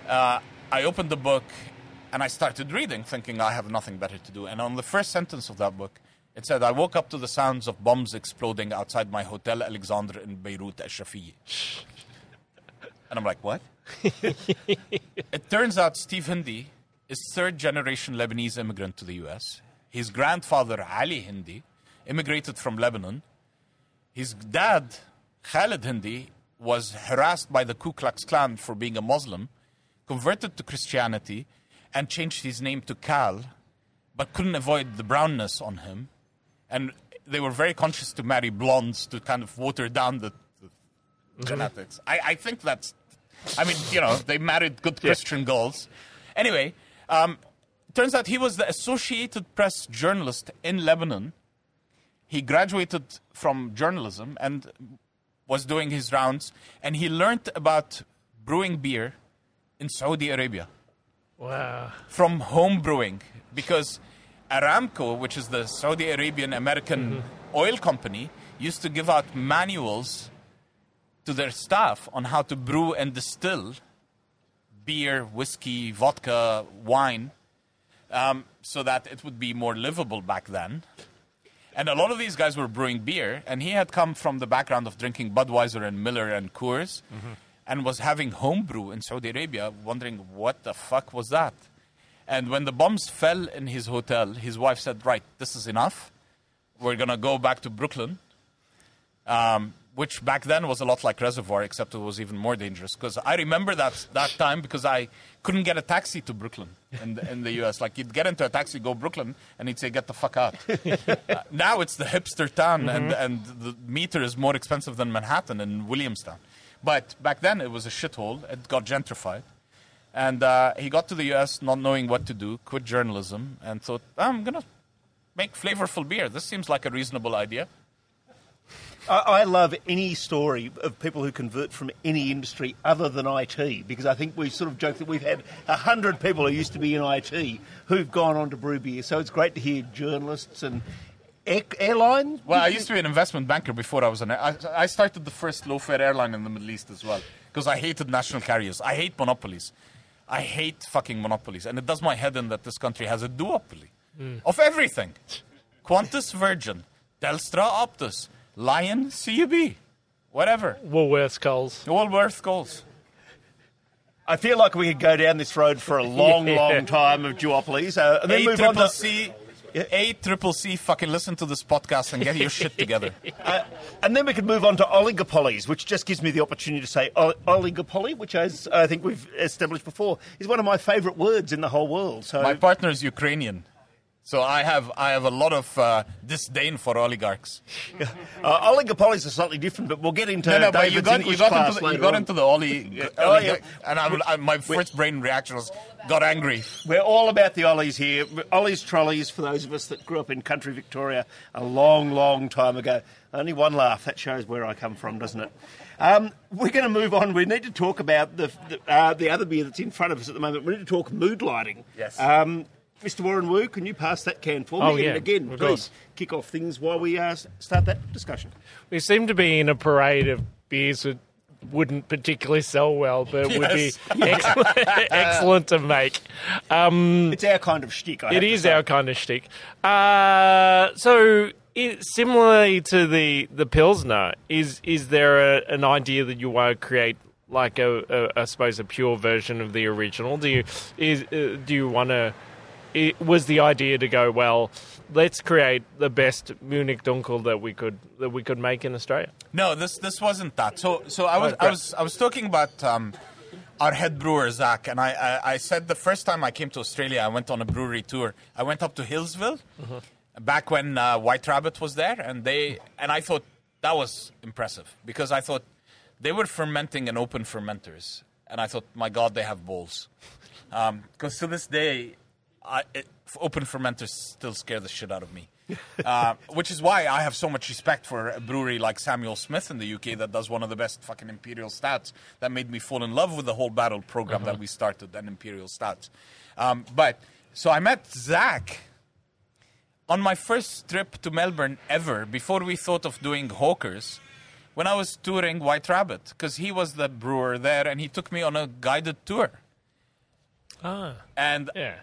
Uh, I opened the book and I started reading, thinking I have nothing better to do. And on the first sentence of that book, it said, I woke up to the sounds of bombs exploding outside my Hotel Alexandre in Beirut, Ashrafiyeh. and I'm like, what? <laughs> it turns out Steve Hindy is third generation Lebanese immigrant to the US. His grandfather, Ali Hindy, immigrated from Lebanon. His dad, Khalid Hindy, was harassed by the Ku Klux Klan for being a Muslim, converted to Christianity, and changed his name to Cal, but couldn't avoid the brownness on him. And they were very conscious to marry blondes to kind of water down the, the genetics. I, I think that's, I mean, you know, they married good Christian girls. Anyway, um, turns out he was the Associated Press journalist in Lebanon. He graduated from journalism and was doing his rounds, and he learned about brewing beer in Saudi Arabia Wow. from home brewing because Aramco, which is the Saudi Arabian American oil company, used to give out manuals to their staff on how to brew and distill beer, whiskey, vodka, wine, um, so that it would be more livable back then. And a lot of these guys were brewing beer, and he had come from the background of drinking Budweiser and Miller and Coors, and was having homebrew in Saudi Arabia, wondering what the fuck was that. And when the bombs fell in his hotel, his wife said, "Right, this is enough. We're gonna go back to Brooklyn." Um, which back then was a lot like Reservoir, except it was even more dangerous. Because I remember that that time because I couldn't get a taxi to Brooklyn in the, in the U.S. Like you'd get into a taxi, go Brooklyn, and he'd say, "Get the fuck out." <laughs> Uh, now it's the hipster town, and and the meter is more expensive than Manhattan and Williamstown. But back then it was a shithole. It got gentrified. And uh, he got to the US not knowing what to do, quit journalism, and thought, I'm going to make flavorful beer. This seems like a reasonable idea. I, I love any story of people who convert from any industry other than IT because I think we've sort of joked that we've had a hundred people who used to be in IT who've gone on to brew beer. So it's great to hear journalists and air, airlines. Well, I used to be an investment banker before I was an. I, I started the first low fare airline in the Middle East as well because I hated national carriers. I hate monopolies. I hate fucking monopolies, and it does my head in that this country has a duopoly hmm. of everything: Qantas, Virgin, Telstra, Optus, Lion, CUB, whatever. Woolworths, Coles. Woolworth goals. I feel like we could go down this road for a long, <laughs> Yeah. long time of duopolies. Uh, and then A move on triple to, C. A triple C. Fucking listen to this podcast and get your shit together. <laughs> uh, and then we could move on to oligopolies, which just gives me the opportunity to say ol- oligopoly, which, as I think we've established before, is one of my favourite words in the whole world. So My partner is Ukrainian, so I have I have a lot of uh, disdain for oligarchs. <laughs> uh, oligopolies are slightly different, but we'll get into No, no, but David's you got you got class into the, you got into the Oli, <laughs> Oh, Oli yeah. and I, I, my first brain reaction was got angry. We're all about the Ollies here. Ollie's trolleys, for those of us that grew up in country Victoria a long, long time ago. Only one laugh. That shows where I come from, doesn't it? Um, we're going to move on. We need to talk about the the, uh, the other beer that's in front of us at the moment. We need to talk mood lighting. Yes. Um, Mr. Warren Wu, can you pass that can for me? Oh, yeah, And again, of please course. kick off things while we uh, start that discussion. We seem to be in a parade of beers that wouldn't particularly sell well, but would be Yes. <laughs> excellent, excellent to make. Um, It's our kind of shtick. I It say. our kind of shtick. Uh, so, i similarly to the the pilsner, is is there a, an idea that you want to create like a, a I suppose a pure version of the original? Do you is uh, do you want to? It was the idea to go well. Let's create the best Munich Dunkel that we could that we could make in Australia. No, this this wasn't that. So so I was Oh, I was I was talking about um, our head brewer Zach, and I, I I said the first time I came to Australia, I went on a brewery tour. I went up to Healesville back when uh, White Rabbit was there, and they and I thought that was impressive because I thought they were fermenting in open fermenters, and I thought, my God, they have balls. Because to this day, I, it, open fermenters still scare the shit out of me. uh, <laughs> which is why I have so much respect for a brewery like Samuel Smith in the UK that does one of the best fucking imperial stouts. That made me fall in love with the whole barrel program that we started and imperial stouts. Um, but so I met Zach on my first trip to Melbourne ever. Before we thought of doing hawkers, when I was touring White Rabbit, because he was the brewer there, and he took me on a guided tour. Ah, And yeah.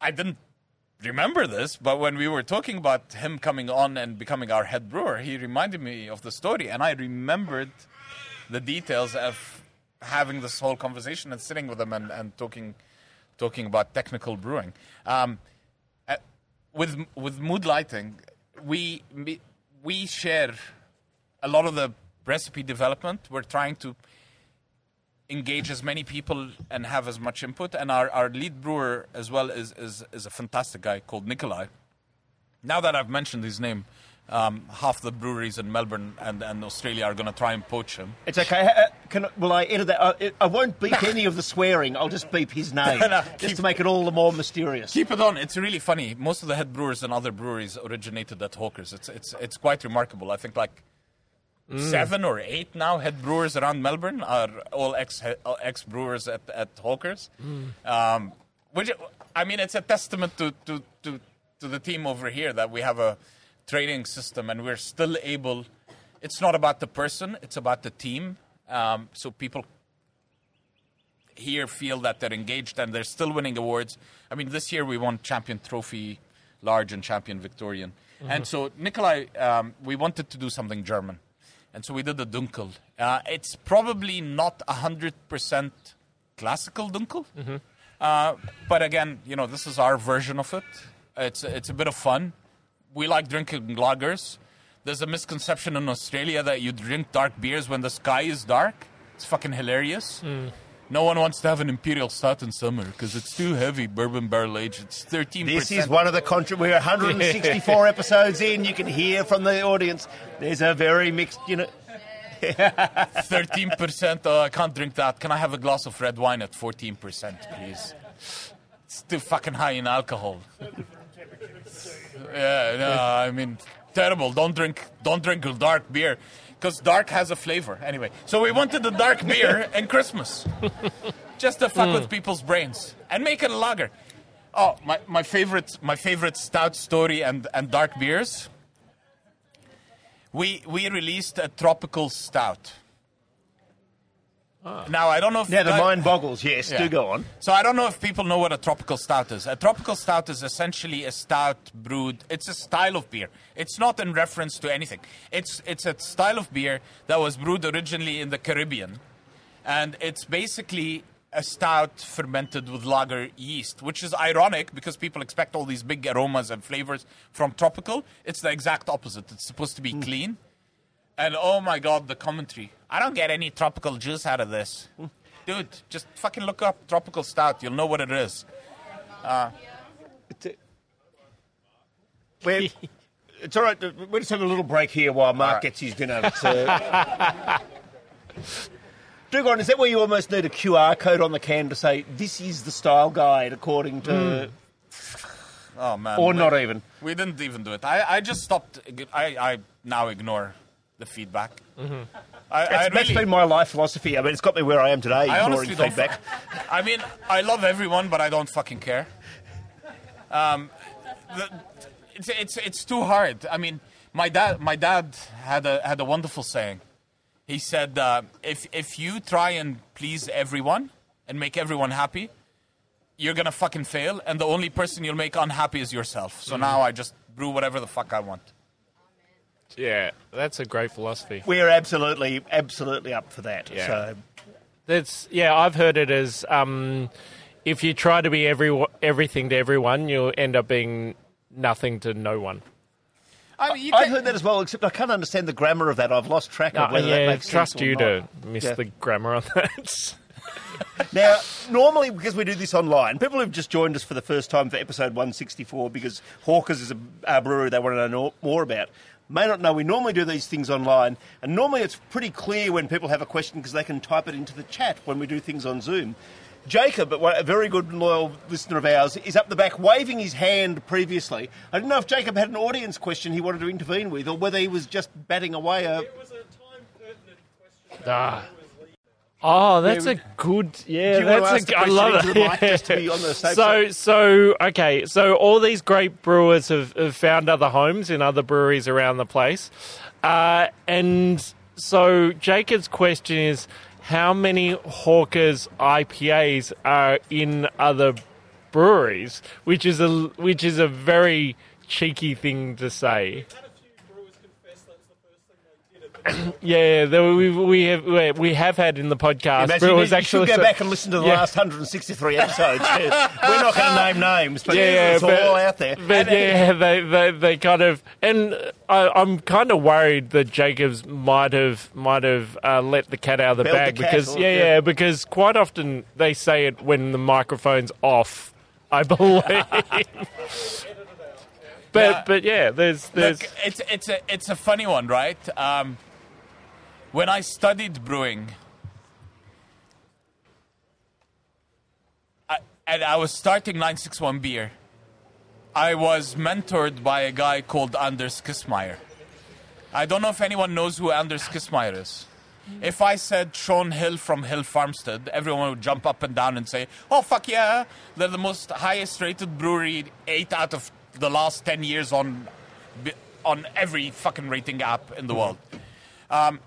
I didn't remember this, but when we were talking about him coming on and becoming our head brewer, he reminded me of the story, and I remembered the details of having this whole conversation and sitting with him and, and talking talking about technical brewing. Um, uh, with with mood lighting, we we- we share a lot of the recipe development. We're trying to engage as many people and have as much input. And our, our lead brewer as well is, is, is a fantastic guy called Nikolai. Now that I've mentioned his name, um, half the breweries in Melbourne and, and Australia are going to try and poach him. It's okay. Uh, Can, will I edit that? I, I won't beep any of the swearing. I'll just beep his <laughs> name, No, just keep- to make it all the more mysterious. Keep it on. It's really funny. Most of the head brewers and other breweries originated at Hawkers. It's it's it's quite remarkable. I think like seven or eight now head brewers around Melbourne are all ex ex brewers at at Hawkers. Um, which I mean, it's a testament to, to to to the team over here that we have a training system and we're still able. It's not about the person; it's about the team. Um, so people here feel that they're engaged and they're still winning awards. I mean, this year we won Champion Trophy Large and Champion Victorian. And so, Nikolai, um, we wanted to do something German. And so we did the Dunkel. Uh, it's probably not 100% classical Dunkel. Uh, but again, you know, this is our version of it. It's, it's a bit of fun. We like drinking lagers. There's a misconception in Australia that you drink dark beers when the sky is dark. It's fucking hilarious. No one wants to have an imperial stout in summer because it's too heavy. Bourbon barrel aged. It's thirteen This is one of the contra- We're 164 <laughs> episodes in. You can hear from the audience. There's a very mixed, you know. <laughs> Thirteen percent. Oh, I can't drink that. Can I have a glass of red wine at fourteen percent, please? It's too fucking high in alcohol. Yeah, no, I mean, terrible. Don't drink. Don't drink dark beer. Because dark has a flavor. Anyway, so we wanted the dark beer <laughs> and Christmas. Just to fuck with hmm. people's brains. And make it a lager. Oh, my, my favorite my favorite stout story and, and dark beers. We we released a tropical stout. Ah. Now I don't know if Now the that- mind boggles. Yes, Yeah. do go on. So I don't know if people know what a tropical stout is. A tropical stout is essentially a stout brewed. It's a style of beer. It's not in reference to anything. It's it's a style of beer that was brewed originally in the Caribbean, and it's basically a stout fermented with lager yeast, which is ironic because people expect all these big aromas and flavors from tropical. It's the exact opposite. It's supposed to be hmm. clean. And oh my god, the commentary. I don't get any tropical juice out of this. Dude, just fucking look up tropical stout. You'll know what it is. Uh, We're, <laughs> it's all right. We're just having a little break here while Mark right. gets his dinner. So. <laughs> Do go. Is that where you almost need a QR code on the can to say this is the style guide according to, Oh man. or we- not even? We didn't even do it. I, I just stopped. I, I now ignore the feedback. Mm-hmm. I, I That's, that's really, been my life philosophy. I mean, it's got me where I am today, I ignoring honestly don't. feedback. I mean, I love everyone, but I don't fucking care. Um, the, it's it's it's too hard. I mean, my dad my dad had a had a wonderful saying. He said, uh, "If if you try and please everyone and make everyone happy, you're gonna fucking fail, and the only person you'll make unhappy is yourself." So now I just brew whatever the fuck I want. Yeah, that's a great philosophy. We're absolutely, absolutely up for that. Yeah. So That's yeah. I've heard it as um, if you try to be every everything to everyone, you'll end up being nothing to no one. I mean, you I've heard that as well, except I can't understand the grammar of that. I've lost track of Uh, whether that yeah, makes trust sense or you not. to miss Yeah. the grammar on that. <laughs> Now, normally, because we do this online, people who've just joined us for the first time for episode 164 because Hawkers is a, a brewery they want to know more about, may not know we normally do these things online, and normally it's pretty clear when people have a question because they can type it into the chat when we do things on Zoom. Jacob, a very good and loyal listener of ours, is up the back waving his hand previously. I didn't know if Jacob had an audience question he wanted to intervene with or whether he was just batting away a. It was a time pertinent question. ah. Oh, that's a good. Yeah, Do you want to that's a. I love it. into the mic just to be on the safe <laughs> so, side? so okay, so all these great brewers have, have found other homes in other breweries around the place, uh, and so Jacob's question is, how many Hawkers IPAs are in other breweries? Which is a which is a very cheeky thing to say. Yeah, there, we, we have we- have had in the podcast. Imagine brewers you, you actually should go say- back and listen to the Yeah. last 163 episodes. <laughs> We're not going to name names, but Yeah, it's but- all out there. But yeah, they, they they kind of, and I, I'm kind of worried that Jacobs might have might have uh, let the cat out of the Belled the bag because or- yeah, yeah. yeah, because quite often they say it when the microphone's off. I <laughs> believe. but Yeah. but yeah, there's there's Look, it's it's a it's a funny one, right? Um, when I studied brewing, I, and I was starting 961 beer, I was mentored by a guy called Anders Kissmeyer. I don't know if anyone knows who Anders Kissmeyer is. If I said Sean Hill from Hill Farmstead, everyone would jump up and down and say, "Oh fuck yeah, they're the most highest rated brewery, eight out of the last ten years on on every fucking rating app in the world." Um,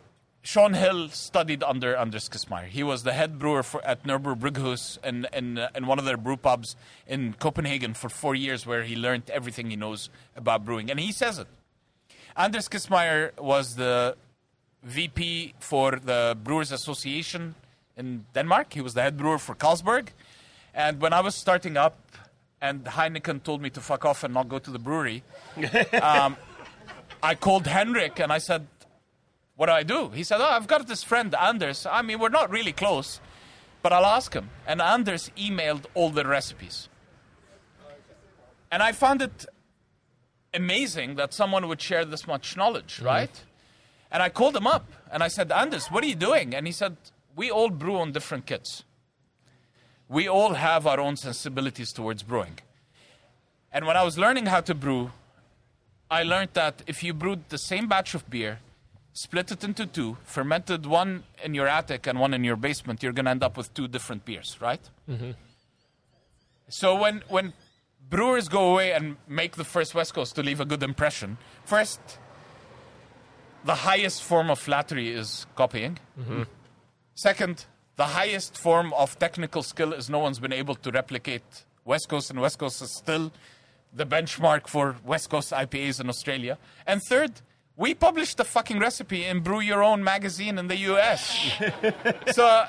Sean Hill studied under Anders Kissmeyer. He was the head brewer for, at Nørrebro Bryghus in, in, uh, in one of their brew pubs in Copenhagen for four years, where he learned everything he knows about brewing. And he says it. Anders Kissmeyer was the VP for the Brewers Association in Denmark. He was the head brewer for Carlsberg. And when I was starting up, and Heineken told me to fuck off and not go to the brewery, <laughs> um, I called Henrik and I said, What do I do? He said, Oh, I've got this friend, Anders. I mean, we're not really close, but I'll ask him. And Anders emailed all the recipes. And I found it amazing that someone would share this much knowledge, mm-hmm. right? And I called him up and I said, Anders, what are you doing? And he said, We all brew on different kits. We all have our own sensibilities towards brewing. And when I was learning how to brew, I learned that if you brewed the same batch of beer, split it into two, fermented one in your attic and one in your basement, you're going to end up with two different beers, right? Mm-hmm. So when when brewers go away and make the first West Coast to leave a good impression, first, the highest form of flattery is copying. Mm-hmm. Second, the highest form of technical skill is no one's been able to replicate West Coast, and West Coast is still the benchmark for West Coast IPAs in Australia. And third, we published the fucking recipe in Brew Your Own magazine in the US. <laughs> so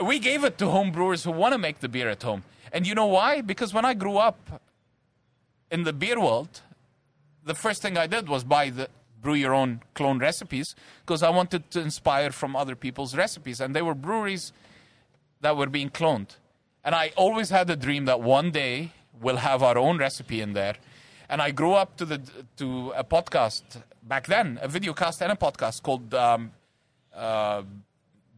we gave it to home brewers who want to make the beer at home. And you know why? Because when I grew up in the beer world, the first thing I did was buy the brew your own clone recipes because I wanted to inspire from other people's recipes. And they were breweries that were being cloned. And I always had a dream that one day we'll have our own recipe in there. And I grew up to the to a podcast back then, a video cast and a podcast called um, uh,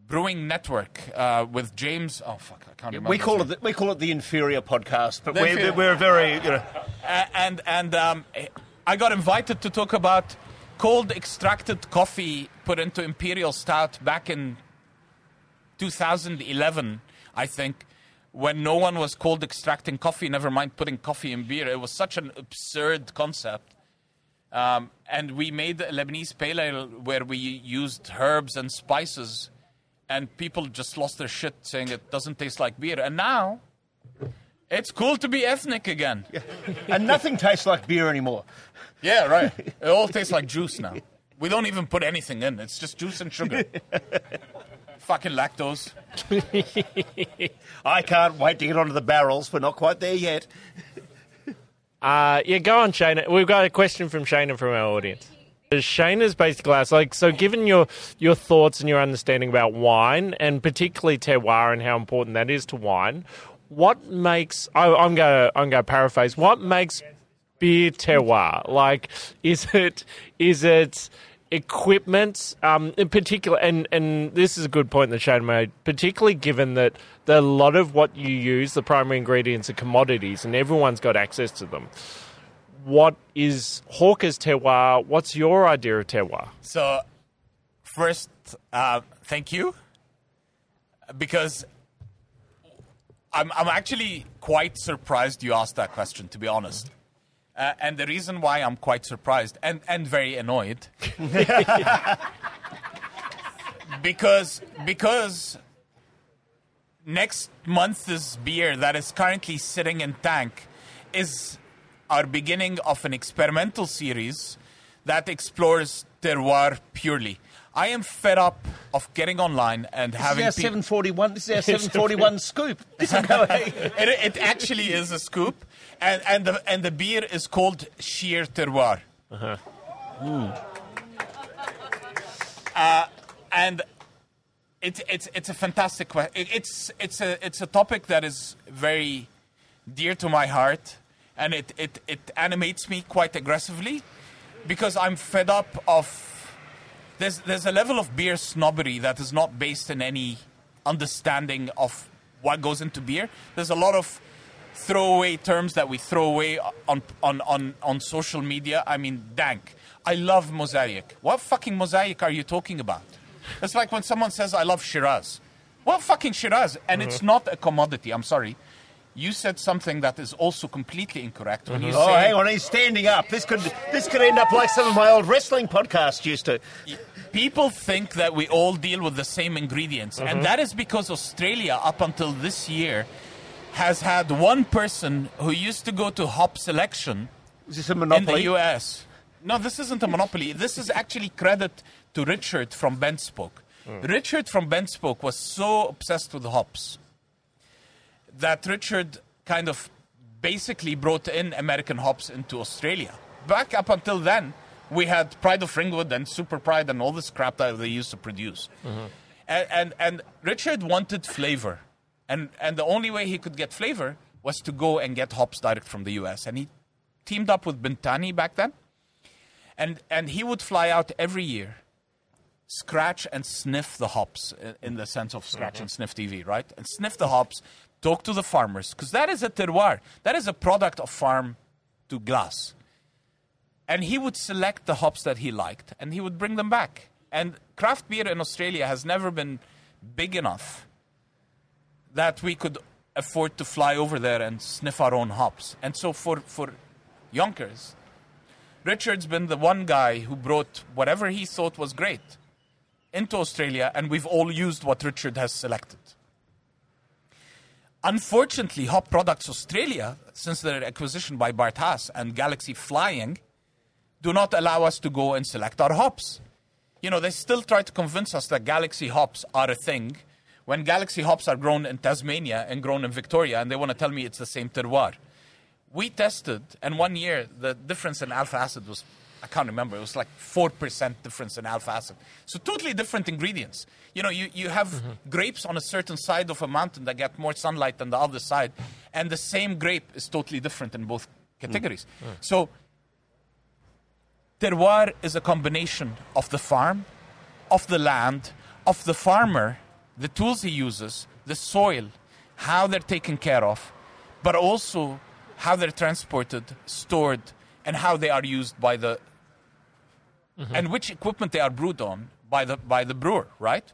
Brewing Network uh, with James. Oh fuck, I can't remember. We call it the, we call it the inferior podcast, but The we're, inferior- we're very you know. And and um, I got invited to talk about cold extracted coffee put into imperial stout back in 2011, I think, when no one was cold extracting coffee. Never mind putting coffee in beer. It was such an absurd concept. Um, and we made a Lebanese pale ale where we used herbs and spices, and people just lost their shit saying it doesn't taste like beer. And now, it's cool to be ethnic again. <laughs> and nothing tastes like beer anymore. Yeah, right. <laughs> It all tastes like juice now. We don't even put anything in. It's just juice and sugar. <laughs> Fucking lactose. I can't wait to get onto the barrels. We're not quite there yet. Uh, yeah, go on, Shayna. We've got a question from Shayna from our audience. Shayna's basically asked, like, so given your your thoughts and your understanding about wine, and particularly terroir and how important that is to wine, what makes I, I'm going I'm going to paraphrase. What makes beer terroir? Like, is it is it equipment um, in particular? And and this is a good point that Shane made, particularly given that a lot of what you use, the primary ingredients, are commodities, and everyone's got access to them. What is Hawker's terroir? What's your idea of terroir? So, first, uh, thank you. Because I'm, I'm actually quite surprised you asked that question, to be honest. Uh, and the reason why I'm quite surprised and, and very annoyed <laughs> because because next month's beer that is currently sitting in tank is our beginning of an experimental series that explores terroir purely. I am fed up of getting online and having This is our <laughs> peop- 741. This <laughs> is our 741 scoop. This is going. it, it actually is a scoop, and and the and the beer is called Sheer Terroir. Uh, and it's it's it's a fantastic question. It's it's a it's a topic that is very dear to my heart, and it it it animates me quite aggressively because I'm fed up of. There's there's a level of beer snobbery that is not based in any understanding of what goes into beer. There's a lot of throwaway terms that we throw away on on on on social media. I mean, dank. I love mosaic. What fucking mosaic are you talking about? It's like when someone says, "I love Shiraz." What fucking Shiraz? And it's uh-huh. not a commodity. I'm sorry. You said something that is also completely incorrect when you uh-huh. Oh, say hang on, he's standing up. This could this could end up like some of my old wrestling podcasts used to. people think that we all deal with the same ingredients, and uh-huh. that is because Australia, up until this year, has had one person who used to go to hop selection Is this a in the? US. No, this isn't a monopoly. This is actually credit to Richard from BentSpoke. Hmm. Richard from BentSpoke was so obsessed with hops that Richard kind of basically brought in American hops into Australia. Back up until then, we had Pride of Ringwood and Super Pride and all this crap that they used to produce. Mm-hmm. And, and, and Richard wanted flavor. And, and the only way he could get flavor was to go and get hops direct from the US. And he teamed up with Bintani back then. And, and he would fly out every year, scratch and sniff the hops in the sense of scratch and mm-hmm. sniff TV, right? And sniff the hops, talk to the farmers, because that is a terroir. That is a product of farm to glass. And he would select the hops that he liked and he would bring them back. And craft beer in Australia has never been big enough that we could afford to fly over there and sniff our own hops. And so for, for Yonkers, Richard's been the one guy who brought whatever he thought was great into Australia, and we've all used what Richard has selected. Unfortunately, Hop Products Australia, since their acquisition by BarthHaas and Galaxy Flying, do not allow us to go and select our hops. You know, they still try to convince us that Galaxy hops are a thing when Galaxy hops are grown in Tasmania and grown in Victoria, and they want to tell me it's the same terroir. We tested, and one year the difference in alpha acid was, I can't remember, it was like 4% difference in alpha acid. So totally different ingredients. You know, you, you have mm-hmm. grapes on a certain side of a mountain that get more sunlight than the other side, and the same grape is totally different in both categories. Mm. Mm. So terroir is a combination of the farm, of the land, of the farmer, the tools he uses, the soil, how they're taken care of, but also how they're transported, stored, and how they are used by the and which equipment they are brewed on by the by the brewer, right?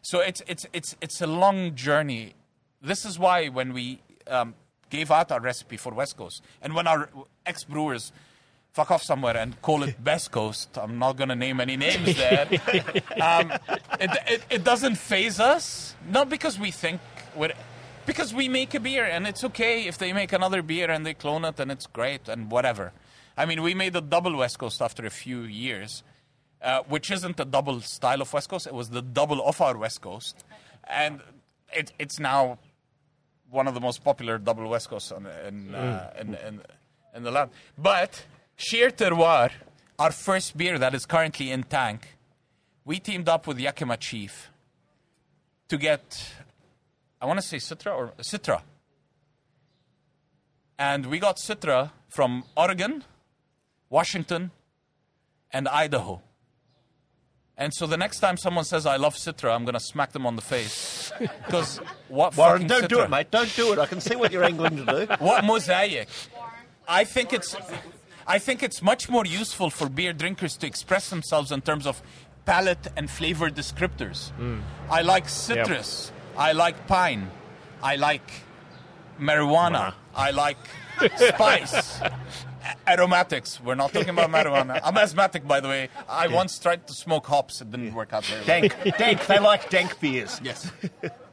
So it's it's it's it's a long journey. This is why when we um, gave out our recipe for West Coast, and when our ex brewers fuck off somewhere and call it Best Coast, I'm not going to name any names there. <laughs> um, it, it it doesn't faze us, not because we think we're. Because we make a beer and it's okay if they make another beer and they clone it and it's great and whatever. I mean, we made a double West Coast after a few years, uh, which isn't a double style of West Coast. It was the double of our West Coast, and it, it's now one of the most popular double West Coasts on, in, uh, in, in, in the land. But Sheer Terroir, our first beer that is currently in tank, we teamed up with Yakima Chief to get, I want to say Citra or Citra. And we got Citra from Oregon, Washington, and Idaho. And so the next time someone says I love Citra, I'm going to smack them on the face. <laughs> Because what Warren, don't do it, mate. Don't do it. I can see what you're angling to do. What mosaic? I think it's I think it's much more useful for beer drinkers to express themselves in terms of palate and flavor descriptors. Mm. I like citrus. I like pine. I like marijuana. I like spice. <laughs> Aromatics. We're not talking about marijuana. I'm asthmatic, by the way. I once tried to smoke hops. It didn't work out very well. Dank, dank. They like dank beers. Yes. <laughs>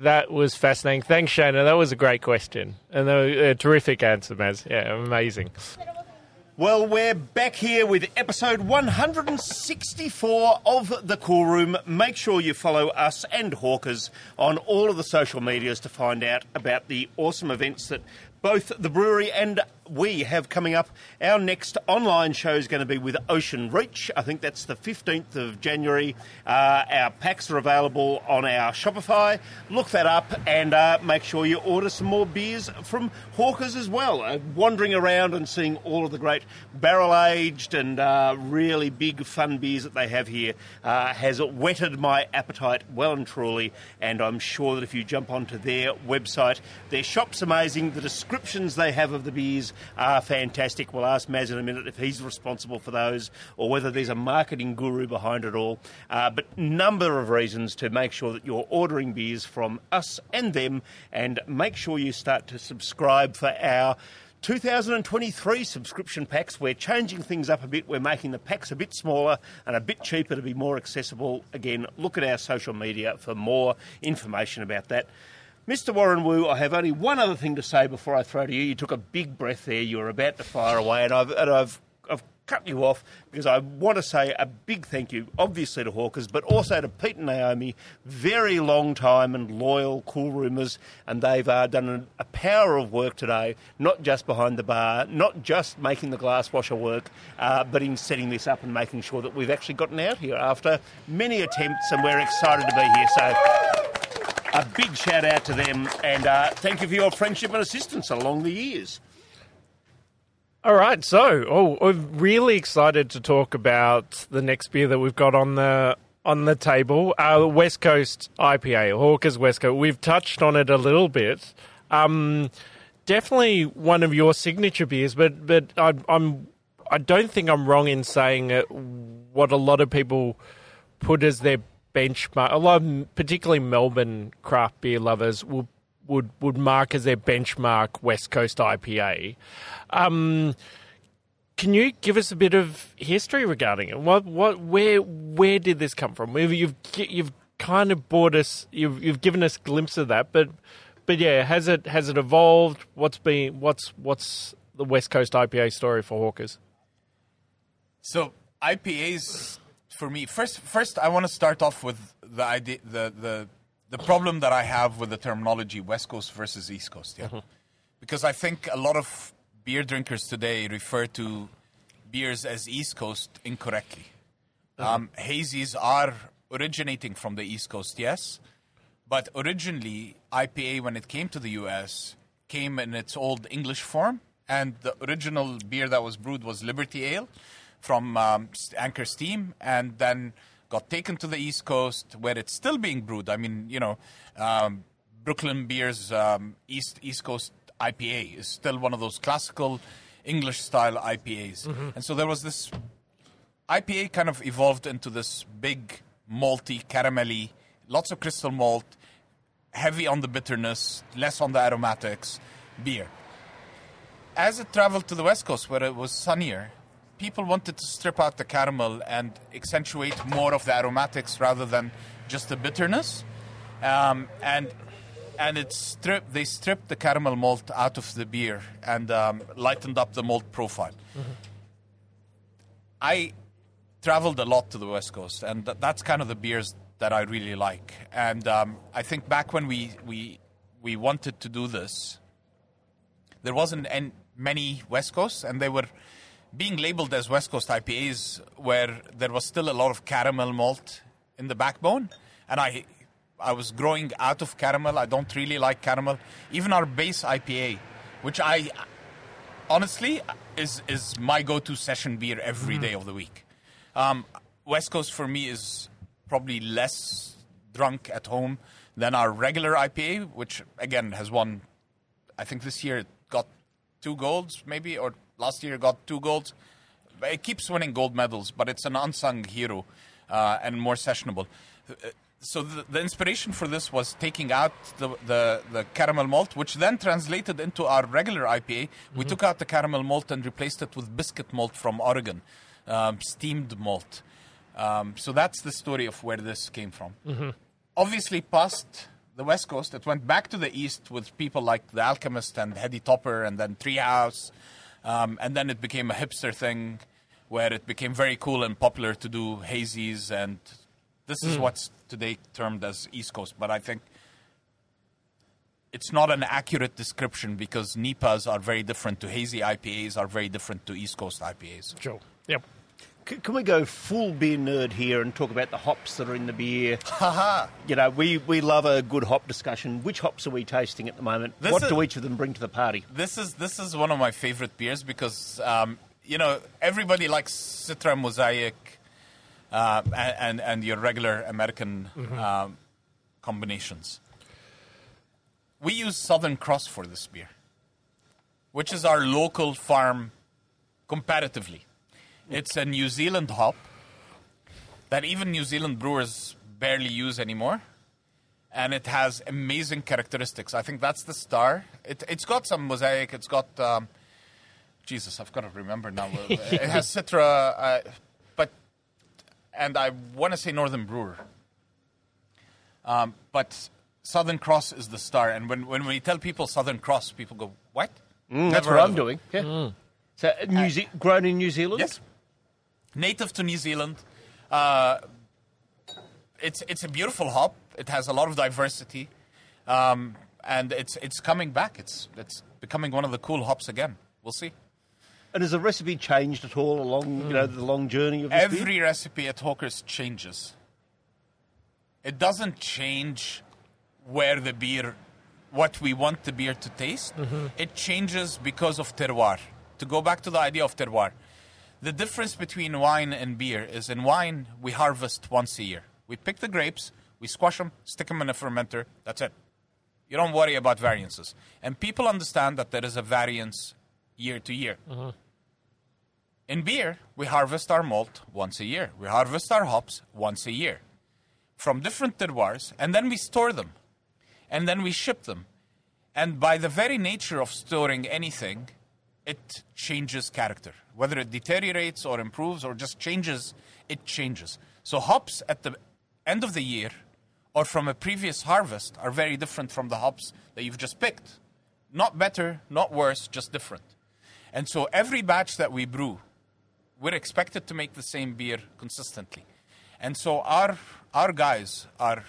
That was fascinating. Thanks, Shana. That was a great question. And a, a uh, terrific answer, Maz. Yeah, amazing. Well, we're back here with episode 164 of The Cool Room. Make sure you follow us and Hawkers on all of the social medias to find out about the awesome events that both the brewery and we have coming up. Our next online show is going to be with Ocean Reach. I think that's the 15th of January. Uh, our packs are available on our Shopify. Look that up and uh, make sure you order some more beers from Hawkers as well. Uh, wandering around and seeing all of the great barrel aged and uh, really big fun beers that they have here uh, has whetted my appetite well and truly. And I'm sure that if you jump onto their website, their shop's amazing. The descriptions they have of the beers are fantastic. We'll ask Maz in a minute if he's responsible for those or whether there's a marketing guru behind it all. Uh, but number of reasons to make sure that you're ordering beers from us and them, and make sure you start to subscribe for our 2023 subscription packs. We're changing things up a bit. We're making the packs a bit smaller and a bit cheaper to be more accessible. Again, look at our social media for more information about that. Mr. Warren Wu, I have only one other thing to say before I throw to you. You took a big breath there. You were about to fire away, and I've, and I've, I've cut you off because I want to say a big thank you, obviously to Hawkers, but also to Pete and Naomi, very long time and loyal cool roomers, and they've uh, done a, power of work today, not just behind the bar, not just making the glass washer work, uh, but in setting this up and making sure that we've actually gotten out here after many attempts, and we're excited to be here. So a big shout out to them and uh, thank you for your friendship and assistance along the years. All right, so oh, I'm really excited to talk about the next beer that we've got on the on the table, uh, West Coast IPA, Hawker's West Coast. We've touched on it a little bit. Um, definitely one of your signature beers, but but I, I'm I don't think I'm wrong in saying what a lot of people put as their benchmark. A lot, of, particularly Melbourne craft beer lovers, will would would mark as their benchmark West Coast IPA. Um, can you give us a bit of history regarding it? What, what, where, where did this come from? You've you've kind of brought us, you've you've given us a glimpse of that, but but yeah, has it has it evolved? What's been what's what's the West Coast IPA story for Hawkers? So IPAs for me first. First, I want to start off with the idea, the the the problem that I have with the terminology West Coast versus East Coast. Yeah, because I think a lot of beer drinkers today refer to beers as East Coast incorrectly. Um, hazies are originating from the East Coast, yes, but originally IPA, when it came to the US, came in its old English form, and the original beer that was brewed was Liberty Ale from um, Anchor Steam, and then got taken to the East Coast where it's still being brewed. I mean, you know, um, Brooklyn Beer's um, East East Coast IPA is still one of those classical English style IPAs, and so there was this IPA kind of evolved into this big malty, caramelly, lots of crystal malt, heavy on the bitterness, less on the aromatics beer. As it traveled to the West Coast, where it was sunnier, people wanted to strip out the caramel and accentuate more of the aromatics rather than just the bitterness. Um, and and it strip, they stripped the caramel malt out of the beer and um, lightened up the malt profile. I traveled a lot to the West Coast, and th- that's kind of the beers that I really like. And um, I think back when we, we, we wanted to do this, there wasn't an, many West Coasts, and they were being labeled as West Coast IPAs, where there was still a lot of caramel malt in the backbone. And I, I was growing out of caramel. I don't really like caramel. Even our base IPA, which I honestly is is my go-to session beer every day of the week. Um, West Coast for me is probably less drunk at home than our regular IPA, which again has won. I think this year it got two golds, maybe, or last year got two golds. It keeps winning gold medals, but it's an unsung hero uh, and more sessionable. Uh, So the, the inspiration for this was taking out the, the, the caramel malt, which then translated into our regular IPA. We took out the caramel malt and replaced it with biscuit malt from Oregon, um, steamed malt. Um, so that's the story of where this came from. Obviously, past the West Coast, it went back to the East with people like The Alchemist and Heady Topper and then Treehouse. Um, and then it became a hipster thing where it became very cool and popular to do hazies. And this is what's today termed as East Coast. But I think it's not an accurate description because NEPAs are very different to hazy IPAs, are very different to East Coast IPAs. Sure. Yep. C- can we go full beer nerd here and talk about the hops that are in the beer? you know, we, we love a good hop discussion. Which hops are we tasting at the moment? This what is- do each of them bring to the party? This is this is one of my favorite beers because um, you know everybody likes Citra Mosaic uh, and, and and your regular American um, combinations. We use Southern Cross for this beer, which is our local farm comparatively. It's a New Zealand hop that even New Zealand brewers barely use anymore and it has amazing characteristics. I think that's the star. It, it's got some mosaic. It's got um, Jesus. I've got to remember now. <laughs> it has Citra, uh, but and I want to say Northern Brewer. Um, but Southern Cross is the star, and when when we tell people Southern Cross, people go, "What?" Mm, that's what I'm doing. Yeah. So, uh, New Ze- grown in New Zealand? Yes. Native to New Zealand. Uh, it's it's a beautiful hop. It has a lot of diversity, um, and it's it's coming back. It's it's becoming one of the cool hops again. We'll see. And has the recipe changed at all along you know the long journey of this beer? Every recipe at Hawker's changes. It doesn't change where the beer, what we want the beer to taste. It changes because of terroir. To go back to the idea of terroir, the difference between wine and beer is in wine we harvest once a year. We pick the grapes, we squash them, stick them in a fermenter. That's it. You don't worry about variances, and people understand that there is a variance year to year. Mm-hmm. In beer, we harvest our malt once a year. We harvest our hops once a year from different terroirs, and then we store them. And then we ship them. And by the very nature of storing anything, it changes character. Whether it deteriorates or improves or just changes, it changes. So hops at the end of the year or from a previous harvest are very different from the hops that you've just picked. Not better, not worse, just different. And so every batch that we brew, we're expected to make the same beer consistently. And so our our guys are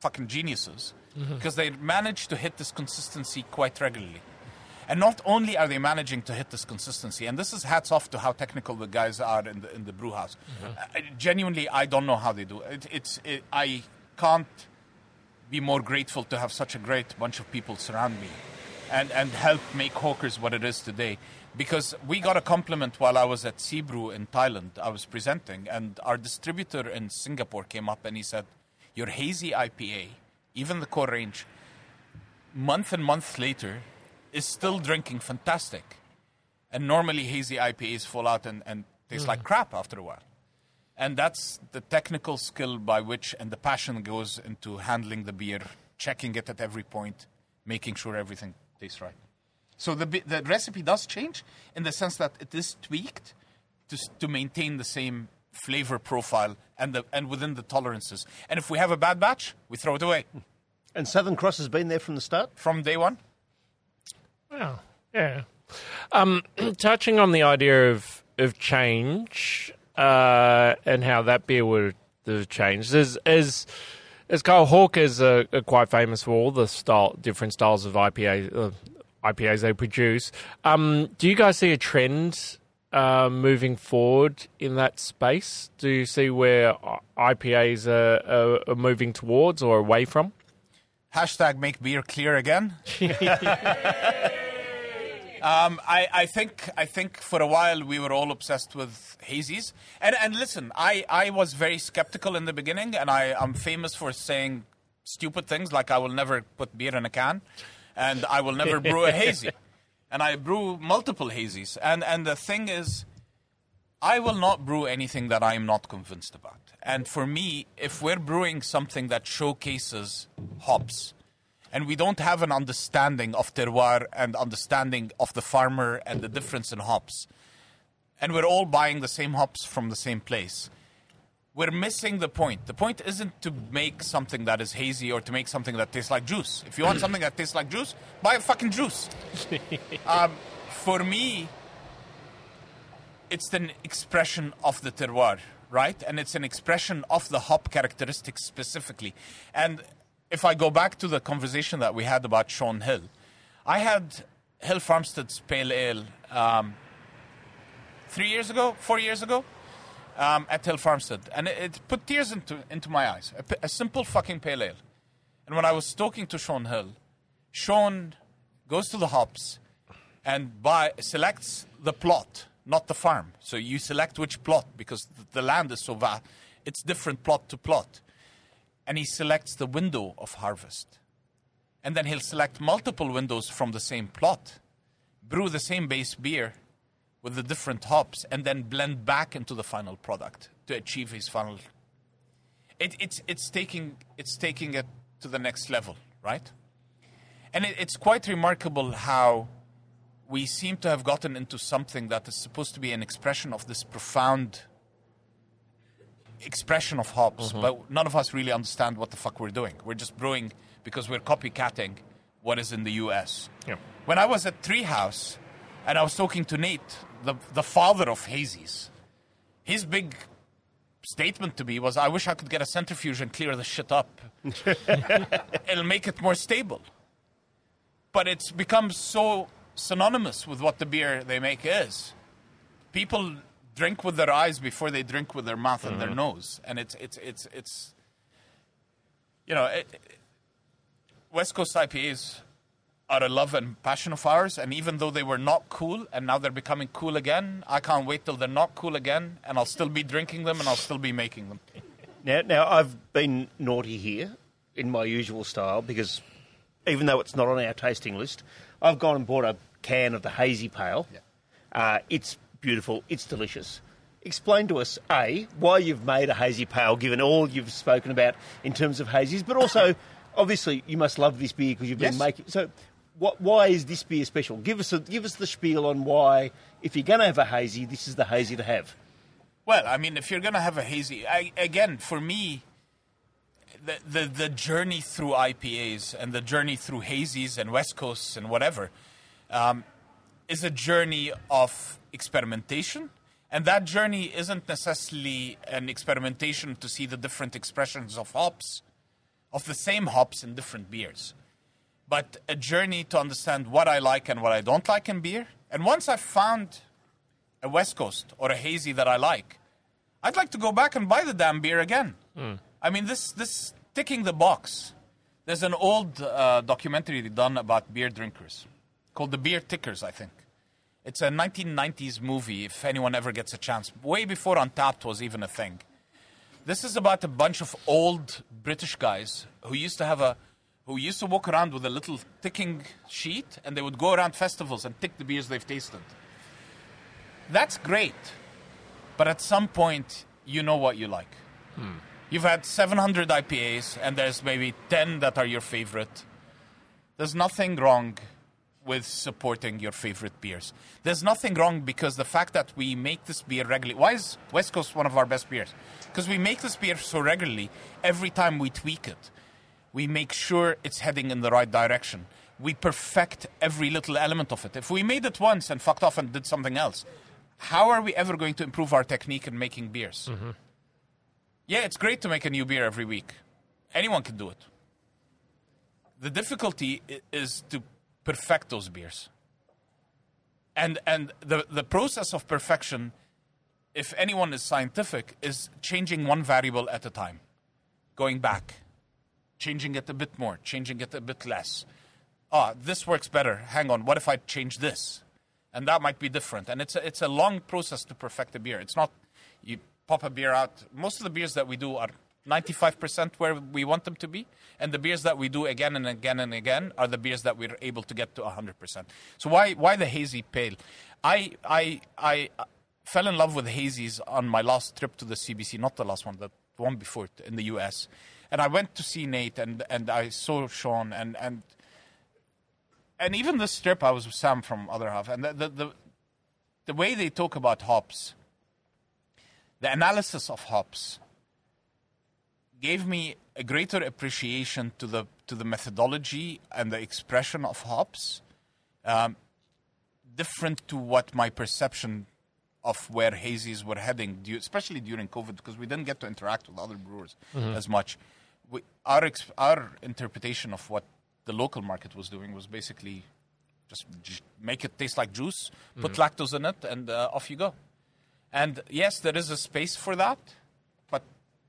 fucking geniuses mm-hmm. because they manage to hit this consistency quite regularly. And not only are they managing to hit this consistency, and this is hats off to how technical the guys are in the in the brew house. Uh, genuinely, I don't know how they do it. It's it, I can't be more grateful to have such a great bunch of people surround me and, and help make Hawkers what it is today. Because we got a compliment while I was at Seabrew in Thailand. I was presenting, and our distributor in Singapore came up and he said, Your hazy IPA, even the core range, month and month later, is still drinking fantastic. And normally hazy IPAs fall out and, and taste like mm. crap after a while. And that's the technical skill by which and the passion goes into handling the beer, checking it at every point, making sure everything tastes right. So the, the recipe does change in the sense that it is tweaked to, to maintain the same flavor profile and, the, and within the tolerances. And if we have a bad batch, we throw it away And Southern Cross has been there from the start. from day one. Wow. Yeah. Um, <clears throat> touching on the idea of of change uh, and how that beer would have changed, as as as Kyle Hawkers are, are quite famous for all the style, different styles of IPA uh, IPAs they produce. Um, do you guys see a trend? Uh, moving forward in that space, do you see where IPAs are, are, are moving towards or away from? Hashtag make beer clear again. <laughs> um, I, I think I think for a while we were all obsessed with hazies. And and listen, I, I was very skeptical in the beginning, and I am famous for saying stupid things like I will never put beer in a can, and I will never brew a hazy, <laughs> and I brew multiple hazies. And and the thing is, I will not brew anything that I am not convinced about. And for me, if we're brewing something that showcases hops, and we don't have an understanding of terroir and understanding of the farmer and the difference in hops, and we're all buying the same hops from the same place, we're missing the point. The point isn't to make something that is hazy or to make something that tastes like juice. If you want something that tastes like juice, buy a fucking juice. <laughs> um, for me, it's an expression of the terroir, right? And it's an expression of the hop characteristics specifically. And if I go back to the conversation that we had about Shaun Hill, I had Hill Farmstead's Pale Ale um, three years ago, four years ago, um, at Hill Farmstead, and it, it put tears into into my eyes. A simple fucking Pale Ale. And when I was talking to Shaun Hill, Shaun goes to the hops and buy selects the plot, not the farm. So you select which plot because the land is so vast. It's different plot to plot. And he selects the window of harvest. And then he'll select multiple windows from the same plot, brew the same base beer with the different hops, and then blend back into the final product to achieve his final. It, it's, it's, taking, it's taking it to the next level, right? And it, it's quite remarkable how we seem to have gotten into something that is supposed to be an expression of this profound expression of hops, mm-hmm. but none of us really understand what the fuck we're doing. We're just brewing because we're copycatting what is in the US. Yeah. When I was at Treehouse and I was talking to Nate, the, the father of hazies, his big statement to me was, I wish I could get a centrifuge and clear the shit up. <laughs> It'll make it more stable. But it's become so synonymous with what the beer they make is. People drink with their eyes before they drink with their mouth and their mm-hmm. nose, and it's it's it's it's. You know, it, it- West Coast IPAs are a love and passion of ours, and even though they were not cool and now they're becoming cool again, I can't wait till they're not cool again, and I'll still be drinking them and I'll still be making them. Now, now I've been naughty here in my usual style because even though it's not on our tasting list, I've gone and bought a can of the hazy pale. Uh, it's beautiful. It's delicious. Explain to us, A, why you've made a hazy pale, given all you've spoken about in terms of hazies, but also, <coughs> obviously, you must love this beer because you've been Yes. making. So, what, why is this beer special? Give us a, give us the spiel on why, if you're going to have a hazy, this is the hazy to have. Well, I mean, if you're going to have a hazy, I, again, for me, the, the, the journey through IPAs and the journey through hazies and West Coasts and whatever um, is a journey of experimentation. And that journey isn't necessarily an experimentation to see the different expressions of hops, of the same hops in different beers, but a journey to understand what I like and what I don't like in beer. And once I've found a West Coast or a hazy that I like, I'd like to go back and buy the damn beer again. I mean, this this ticking the box. There's an old uh, documentary done about beer drinkers called The Beer Tickers, I think. It's a 1990s movie. If anyone ever gets a chance, way before Untappd was even a thing. This is about a bunch of old British guys who used to have a who used to walk around with a little ticking sheet and they would go around festivals and tick the beers they've tasted. That's great. But at some point you know what you like. You've had 700 IPAs and there's maybe 10 that are your favorite. There's nothing wrong with supporting your favorite beers. There's nothing wrong because the fact that we make this beer regularly. Why is West Coast one of our best beers? Because we make this beer so regularly, every time we tweak it, we make sure it's heading in the right direction. We perfect every little element of it. If we made it once and fucked off and did something else, how are we ever going to improve our technique in making beers? Mm-hmm. Yeah, it's great to make a new beer every week. Anyone can do it. The difficulty is to perfect those beers. And and the the process of perfection, if anyone is scientific, is changing one variable at a time. Going back, changing it a bit more, changing it a bit less. Ah, this works better. Hang on, what if I change this? And that might be different. And it's a, it's a long process to perfect a beer. It's not you pop a beer out. Most of the beers that we do are 95% where we want them to be. And the beers that we do again and again and again are the beers that we're able to get to 100%. So why, why the hazy pale? I, I, I uh, fell in love with hazies on my last trip to the CBC, not the last one, the one before it in the US. And I went to see Nate and, and I saw Shaun and, and and even this trip, I was with Sam from Other Half, and the, the, the, the way they talk about hops, the analysis of hops, gave me a greater appreciation to the to the methodology and the expression of hops, um, different to what my perception of where hazies were heading, du- especially during COVID, because we didn't get to interact with other brewers as much. We, our ex- our interpretation of what the local market was doing was basically just j- make it taste like juice, put lactose in it, and uh, off you go. And yes, there is a space for that, but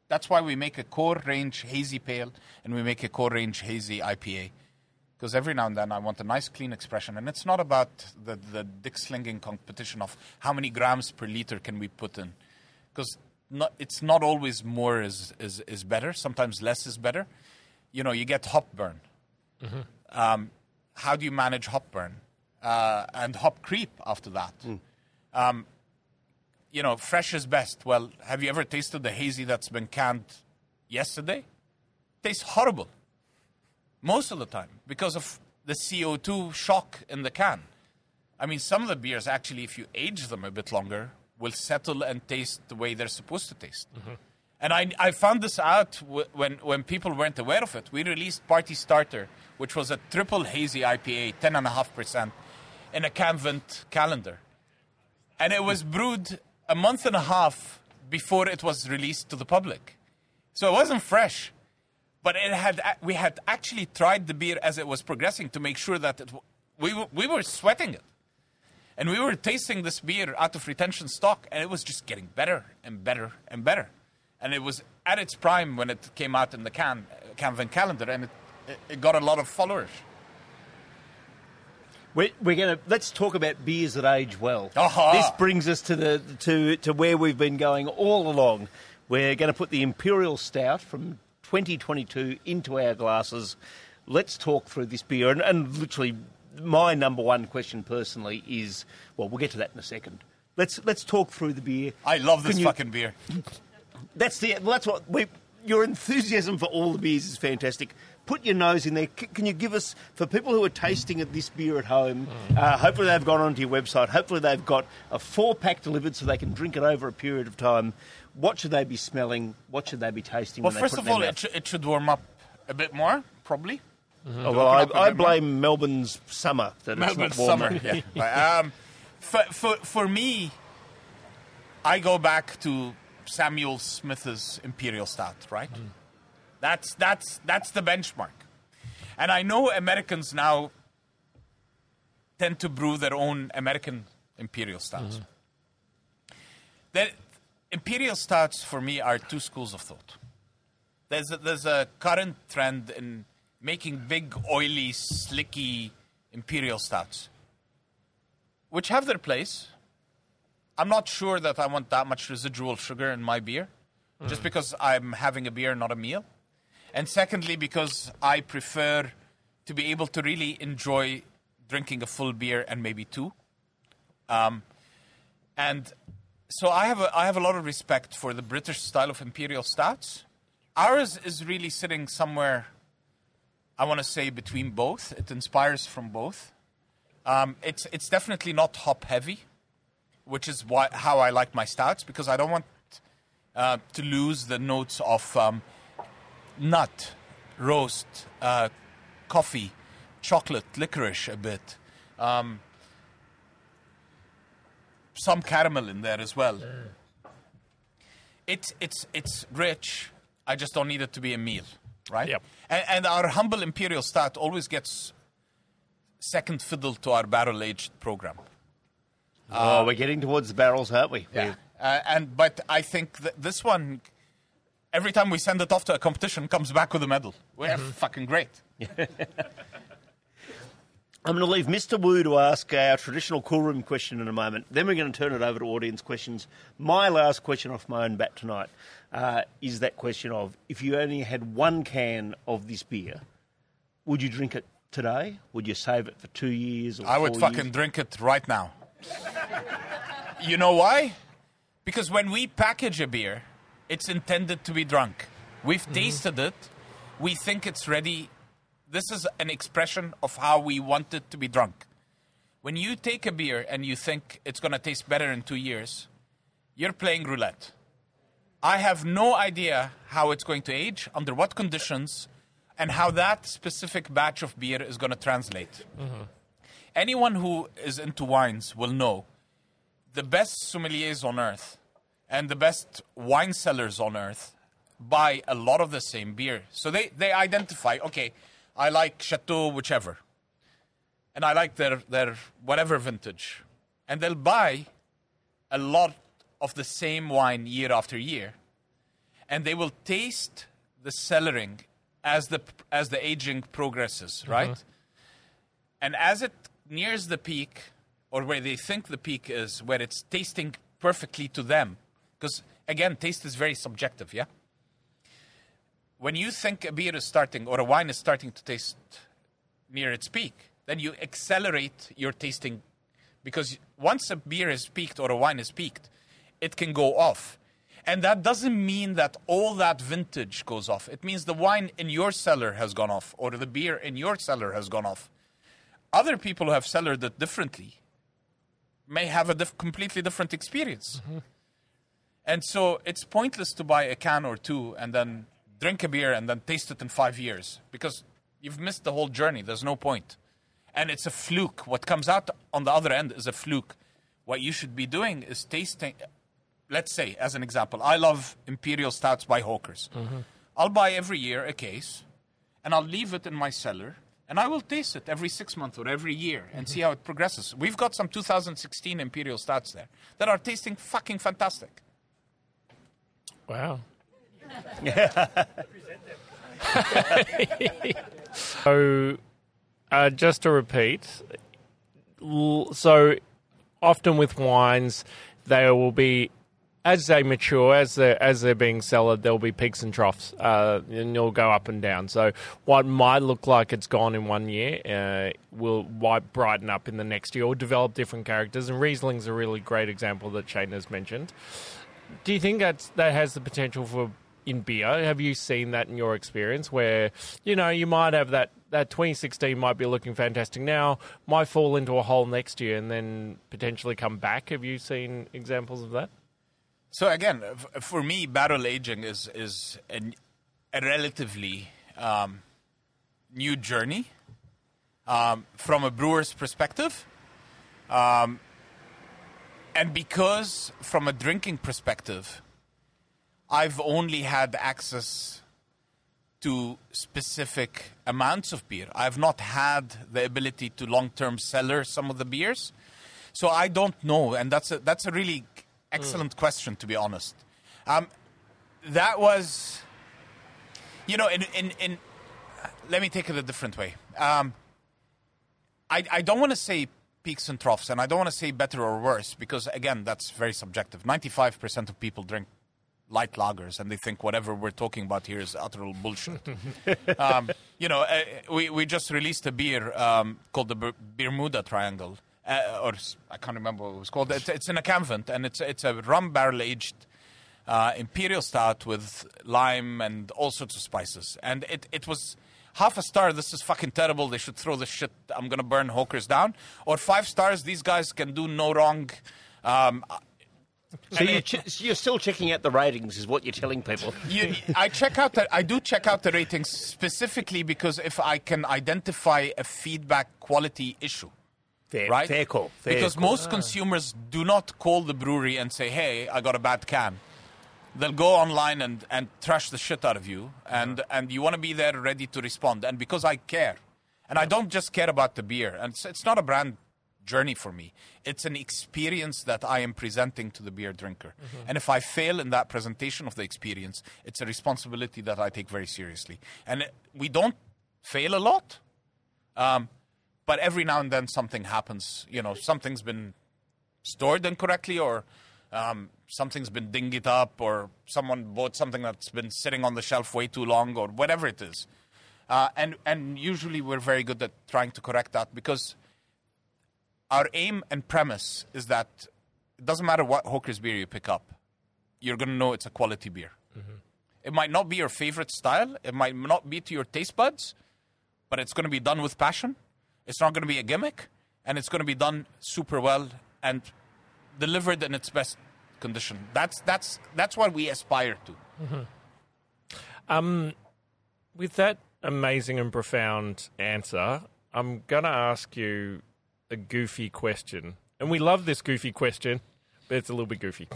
that's why we make a core range hazy pale and we make a core range hazy IPA. Because every now and then I want a nice clean expression, and it's not about the, the dick slinging competition of how many grams per liter can we put in. Because not, it's not always more is, is, is better, sometimes less is better. You know, you get hop burn. Um, how do you manage hop burn uh, and hop creep after that? Um, you know, fresh is best. Well, have you ever tasted the hazy that's been canned yesterday? Tastes horrible most of the time because of the CO2 shock in the can. I mean, some of the beers actually, if you age them a bit longer, will settle and taste the way they're supposed to taste. Mm-hmm. And I, I found this out w- when, when people weren't aware of it. We released Party Starter, which was a triple hazy IPA, 10.5%, in a Canvent calendar. And it was brewed a month and a half before it was released to the public. So it wasn't fresh. But it had, we had actually tried the beer as it was progressing to make sure that it, we, were- we were sweating it. And we were tasting this beer out of retention stock, and it was just getting better and better and better. And it was at its prime when it came out in the can, Canvent calendar, and it, it got a lot of followers. We're, we're going to let's talk about beers that age well. Aha. This brings us to the to to where we've been going all along. We're going to put the Imperial Stout from 2022 into our glasses. Let's talk through this beer, and, and literally, my number one question personally is well, we'll get to that in a second. Let's let's talk through the beer. I love this you- fucking beer. <laughs> That's the well, that's what we. Your enthusiasm for all the beers is fantastic. Put your nose in there. C- can you give us, for people who are tasting at this beer at home, Mm. uh, hopefully they've gone onto your website, hopefully they've got a four pack delivered so they can drink it over a period of time. What should they be smelling? What should they be tasting? Well, when first of all, it, sh- it should warm up a bit more, probably. mouth? Oh, well, I, open up a I bit more. blame Melbourne's summer that it's not warmer. summer. Yeah. <laughs> Um, for, for, for me, I go back to Samuel Smith's Imperial Stout, right? That's, that's, that's the benchmark. And I know Americans now tend to brew their own American Imperial Stouts. Mm-hmm. That Imperial Stouts, for me, are two schools of thought. There's a, there's a current trend in making big, oily, slicky Imperial Stouts which have their place. I'm not sure that I want that much residual sugar in my beer, just mm. because I'm having a beer, not a meal. And secondly, because I prefer to be able to really enjoy drinking a full beer and maybe two. Um, and so I have a, I have a lot of respect for the British style of imperial stouts. Ours is really sitting somewhere, I want to say, between both. It inspires from both. Um, it's it's definitely not hop heavy, which is why, how I like my stouts because I don't want uh, to lose the notes of um, nut, roast, uh, coffee, chocolate, licorice a bit, um, some caramel in there as well. It's it's it's rich. I just don't need it to be a meal, right? Yep. And, and our humble imperial stout always gets second fiddle to our barrel aged program. oh, we're getting towards the barrels, aren't we? Yeah. Uh, and but I think that this one, every time we send it off to a competition, comes back with a medal. We're fucking great. <laughs> I'm going to leave Mr. Wu to ask our traditional cool room question in a moment. Then we're going to turn it over to audience questions. My last question off my own bat tonight uh, is that question of if you only had one can of this beer, would you drink it today? Would you save it for two years? Or I would fucking years? drink it right now. you know why? Because when we package a beer, it's intended to be drunk. We've tasted it. We think it's ready. This is an expression of how we want it to be drunk. When you take a beer and you think it's going to taste better in two years, you're playing roulette. I have no idea how it's going to age, under what conditions, and how that specific batch of beer is going to translate. Mm-hmm. Anyone who is into wines will know the best sommeliers on earth and the best wine sellers on earth buy a lot of the same beer. So they, they identify, okay, I like Chateau whichever. And I like their, their whatever vintage. And they'll buy a lot of the same wine year after year. And they will taste the cellaring as the as the aging progresses, mm-hmm. right? And as it nears the peak, or where they think the peak is, where it's tasting perfectly to them, because again, taste is very subjective, yeah? When you think a beer is starting or a wine is starting to taste near its peak, then you accelerate your tasting because once a beer is peaked or a wine is peaked, it can go off. And that doesn't mean that all that vintage goes off. It means the wine in your cellar has gone off or the beer in your cellar has gone off. Other people who have cellared it differently may have a diff- completely different experience. Mm-hmm. And so it's pointless to buy a can or two and then drink a beer and then taste it in five years because you've missed the whole journey. There's no point. And it's a fluke. What comes out on the other end is a fluke. What you should be doing is tasting. Let's say, as an example, I love Imperial Stouts by Hawkers. Mm-hmm. I'll buy every year a case and I'll leave it in my cellar and I will taste it every six months or every year and mm-hmm. see how it progresses. We've got some 2016 Imperial Stouts there that are tasting fucking fantastic. Wow. <laughs> so, uh, just to repeat, so often with wines, they will be as they mature, as they're as they're being cellared, there'll be peaks and troughs, uh, and it'll go up and down. So what might look like it's gone in one year uh, will brighten up in the next year, or develop different characters. And Riesling's a really great example that Shane has mentioned. Do you think that's that has the potential for in beer. Have you seen that in your experience where, you know, you might have that, that 2016 might be looking fantastic now, might fall into a hole next year and then potentially come back? Have you seen examples of that? So again, for me, barrel aging is is a, a relatively um, new journey um, from a brewer's perspective, um, and because from a drinking perspective, I've only had access to specific amounts of beer. I've not had the ability to long-term cellar some of the beers, so I don't know, and that's a, that's a really excellent question, to be honest. Um, that was, you know, in, in, in let me take it a different way. Um, I, I don't want to say peaks and troughs, and I don't want to say better or worse because, again, that's very subjective. 95% of people drink light lagers and they think whatever we're talking about here is utter bullshit. <laughs> um, you know, uh, we, we just released a beer um, called the Ber- Bermuda Triangle uh, or I can't remember what it was called. It's, it's in a Canvent, and it's it's a rum barrel aged uh, imperial stout with lime and all sorts of spices. And it it was half a star. This is fucking terrible. They should throw this shit. I'm gonna burn hawkers down. Or five stars. These guys can do no wrong. Um, So you're, ch- you're still checking out the ratings, is what you're telling people. <laughs> you, I check out the, I do check out the ratings specifically because if I can identify a feedback quality issue. Fair, right? fair call. Fair because call. most consumers do not call the brewery and say, "Hey, I got a bad can." They'll go online and, and trash the shit out of you, and, and you want to be there ready to respond. And because I care, and I don't just care about the beer, and it's, it's not a brand journey for me. It's an experience that I am presenting to the beer drinker. And if I fail in that presentation of the experience, it's a responsibility that I take very seriously. And it, we don't fail a lot. Um, but every now and then something happens. You know, something's been stored incorrectly, or um, something's been dinged up, or someone bought something that's been sitting on the shelf way too long, or whatever it is. Uh, and and usually we're very good at trying to correct that because our aim and premise is that it doesn't matter what Hawker's beer you pick up, you're going to know it's a quality beer. It might not be your favorite style, it might not be to your taste buds, but it's going to be done with passion. It's not going to be a gimmick, and it's going to be done super well and delivered in its best condition. That's that's that's what we aspire to. With that amazing and profound answer, I'm going to ask you a goofy question. And we love this goofy question, but it's a little bit goofy.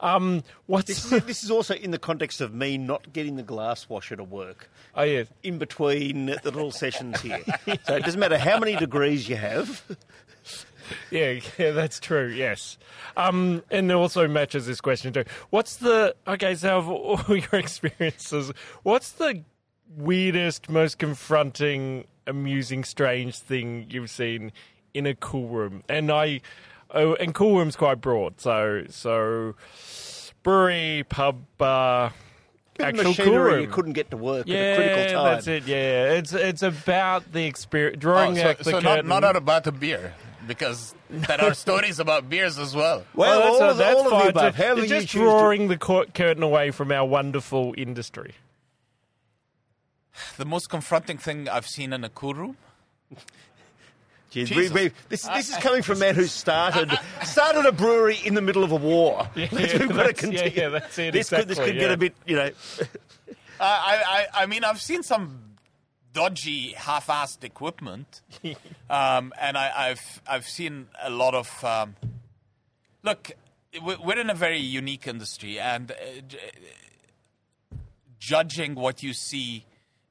Um, what's. This is, this is also in the context of me not getting the glass washer to work oh, yeah. in between the little sessions here. So it doesn't matter how many degrees you have. <laughs> Yeah, <laughs> yeah, that's true. Yes, um, and it also matches this question too. What's the okay? So, of all <laughs> your experiences, what's the weirdest, most confronting, amusing, strange thing you've seen in a cool room? And I, oh, and cool room's quite broad. So, so brewery, pub, bar. Bit of Actual cool room. you couldn't get to work yeah, at a critical time. that's it. Yeah, it's it's about the experience, drawing Oh, so out the so not, curtain. not out about a beer because there are stories about beers as well. <laughs> Well, that's, all, of the- that's all of the fine. above. Ju- However you just choose to- drawing the cur- curtain away from our wonderful industry. The most confronting thing I've seen in a cool room. <laughs> Jeez, Jesus. we, we, this, this is coming from a man who <laughs> started started a brewery in the middle of a war. Yeah, We've got to continue. yeah, yeah, that's it, This could, this exactly, could get a bit, you know. I, I, I mean, I've seen some dodgy, half-assed equipment, <laughs> um, and I, I've I've seen a lot of. Um, look, we- we're in a very unique industry, and uh, judging what you see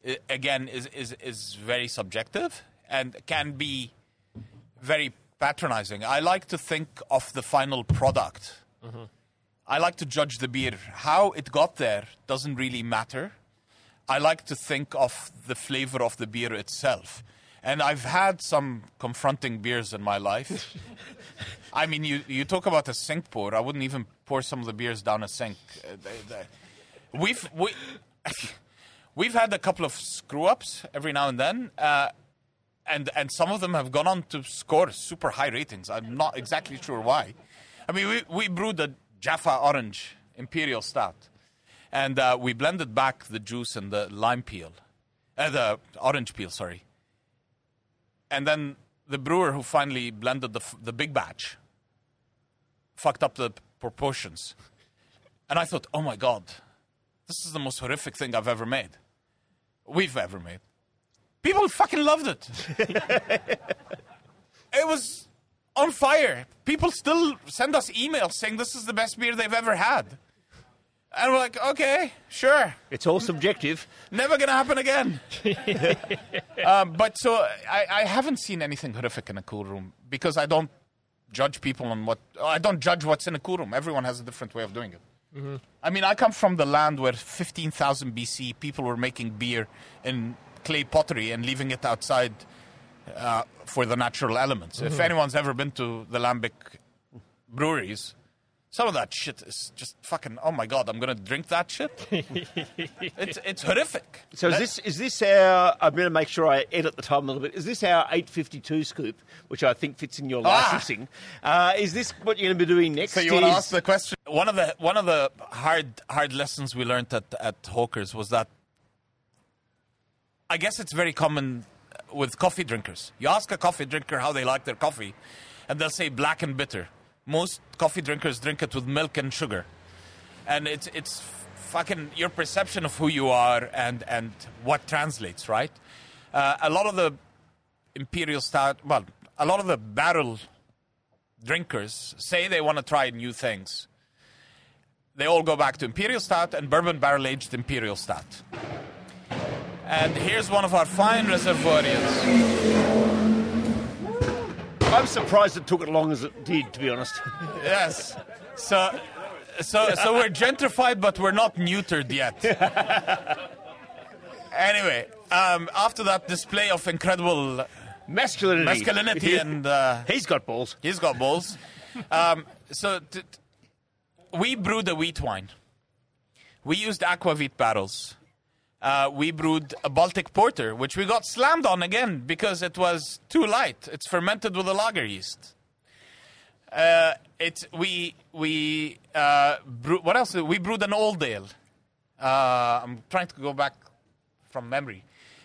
uh, again is, is is very subjective and can be very patronizing. I like to think of the final product. I like to judge the beer. How it got there doesn't really matter. I like to think of the flavor of the beer itself. And I've had some confronting beers in my life. <laughs> I mean, you, you talk about a sink pour. I wouldn't even pour some of the beers down a sink. Uh, they- they- we've, we, <laughs> we've had a couple of screw ups every now and then. Uh, and, and some of them have gone on to score super high ratings. I'm not exactly sure why. I mean, we, we brewed a Jaffa Orange Imperial Stout. And uh, we blended back the juice and the lime peel, uh, the orange peel, sorry. And then the brewer who finally blended the the big batch fucked up the proportions, and I thought, oh my god, this is the most horrific thing I've ever made. We've ever made. People fucking loved it. <laughs> it was on fire. People still send us emails saying this is the best beer they've ever had. And we're like, okay, sure. It's all subjective. Never gonna happen again. <laughs> um, but so I, I haven't seen anything horrific in a cool room because I don't judge people on what I don't judge what's in a cool room. Everyone has a different way of doing it. I mean, I come from the land where 15,000 BC people were making beer in clay pottery and leaving it outside uh, for the natural elements. If anyone's ever been to the Lambic breweries, some of that shit is just fucking. Oh my god, I'm gonna drink that shit. <laughs> it's it's horrific. So is this is this our? I'm going to make sure I edit the time a little bit. Is this our 852 scoop, which I think fits in your Ah! licensing? Uh, is this what you're going to be doing next? So you want to ask the question? One of the one of the hard hard lessons we learned at at Hawkers was that I guess it's very common with coffee drinkers. You ask a coffee drinker how they like their coffee, and they'll say black and bitter. Most coffee drinkers drink it with milk and sugar, and it's it's fucking your perception of who you are and and what translates, right? Uh, a lot of the imperial stout, well, a lot of the barrel drinkers say they want to try new things. They all go back to imperial stout and bourbon barrel aged imperial stout. And here's one of our fine reservoirs. I'm surprised it took as long as it did, to be honest. <laughs> Yes. So, so, so we're gentrified, but we're not neutered yet. <laughs> anyway, um, after that display of incredible Masculinity. masculinity and uh, He's got balls. he's got balls. Um, so t- t- we brewed a wheat wine. We used aquavit barrels. Uh, we brewed a Baltic porter, which we got slammed on again because it was too light. It's fermented with a lager yeast. Uh, it we we uh, brew, what else? We brewed an old ale. Uh, I'm trying to go back from memory.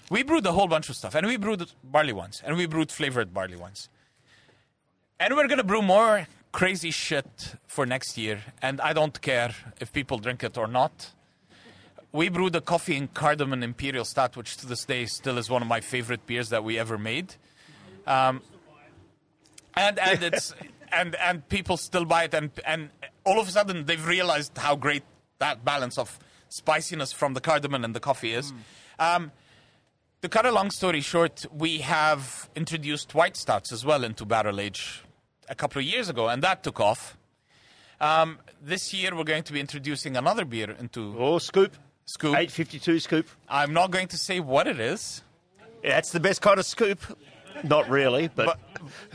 We brewed a whole bunch of stuff, and we brewed barley ones, and we brewed flavored barley ones, And we're gonna brew more crazy shit for next year, and I don't care if people drink it or not. We brewed a coffee and cardamom imperial stout, which to this day still is one of my favorite beers that we ever made. Um, and and <laughs> it's and and people still buy it, and and all of a sudden they've realized how great that balance of spiciness from the cardamom and the coffee is. Um, to cut a long story short, we have introduced white stouts as well into barrel age a couple of years ago, and that took off. Um, this year, we're going to be introducing another beer into Oh, scoop. Scoop. 852 scoop. I'm not going to say what it is, that's the best kind of scoop. Not really, but,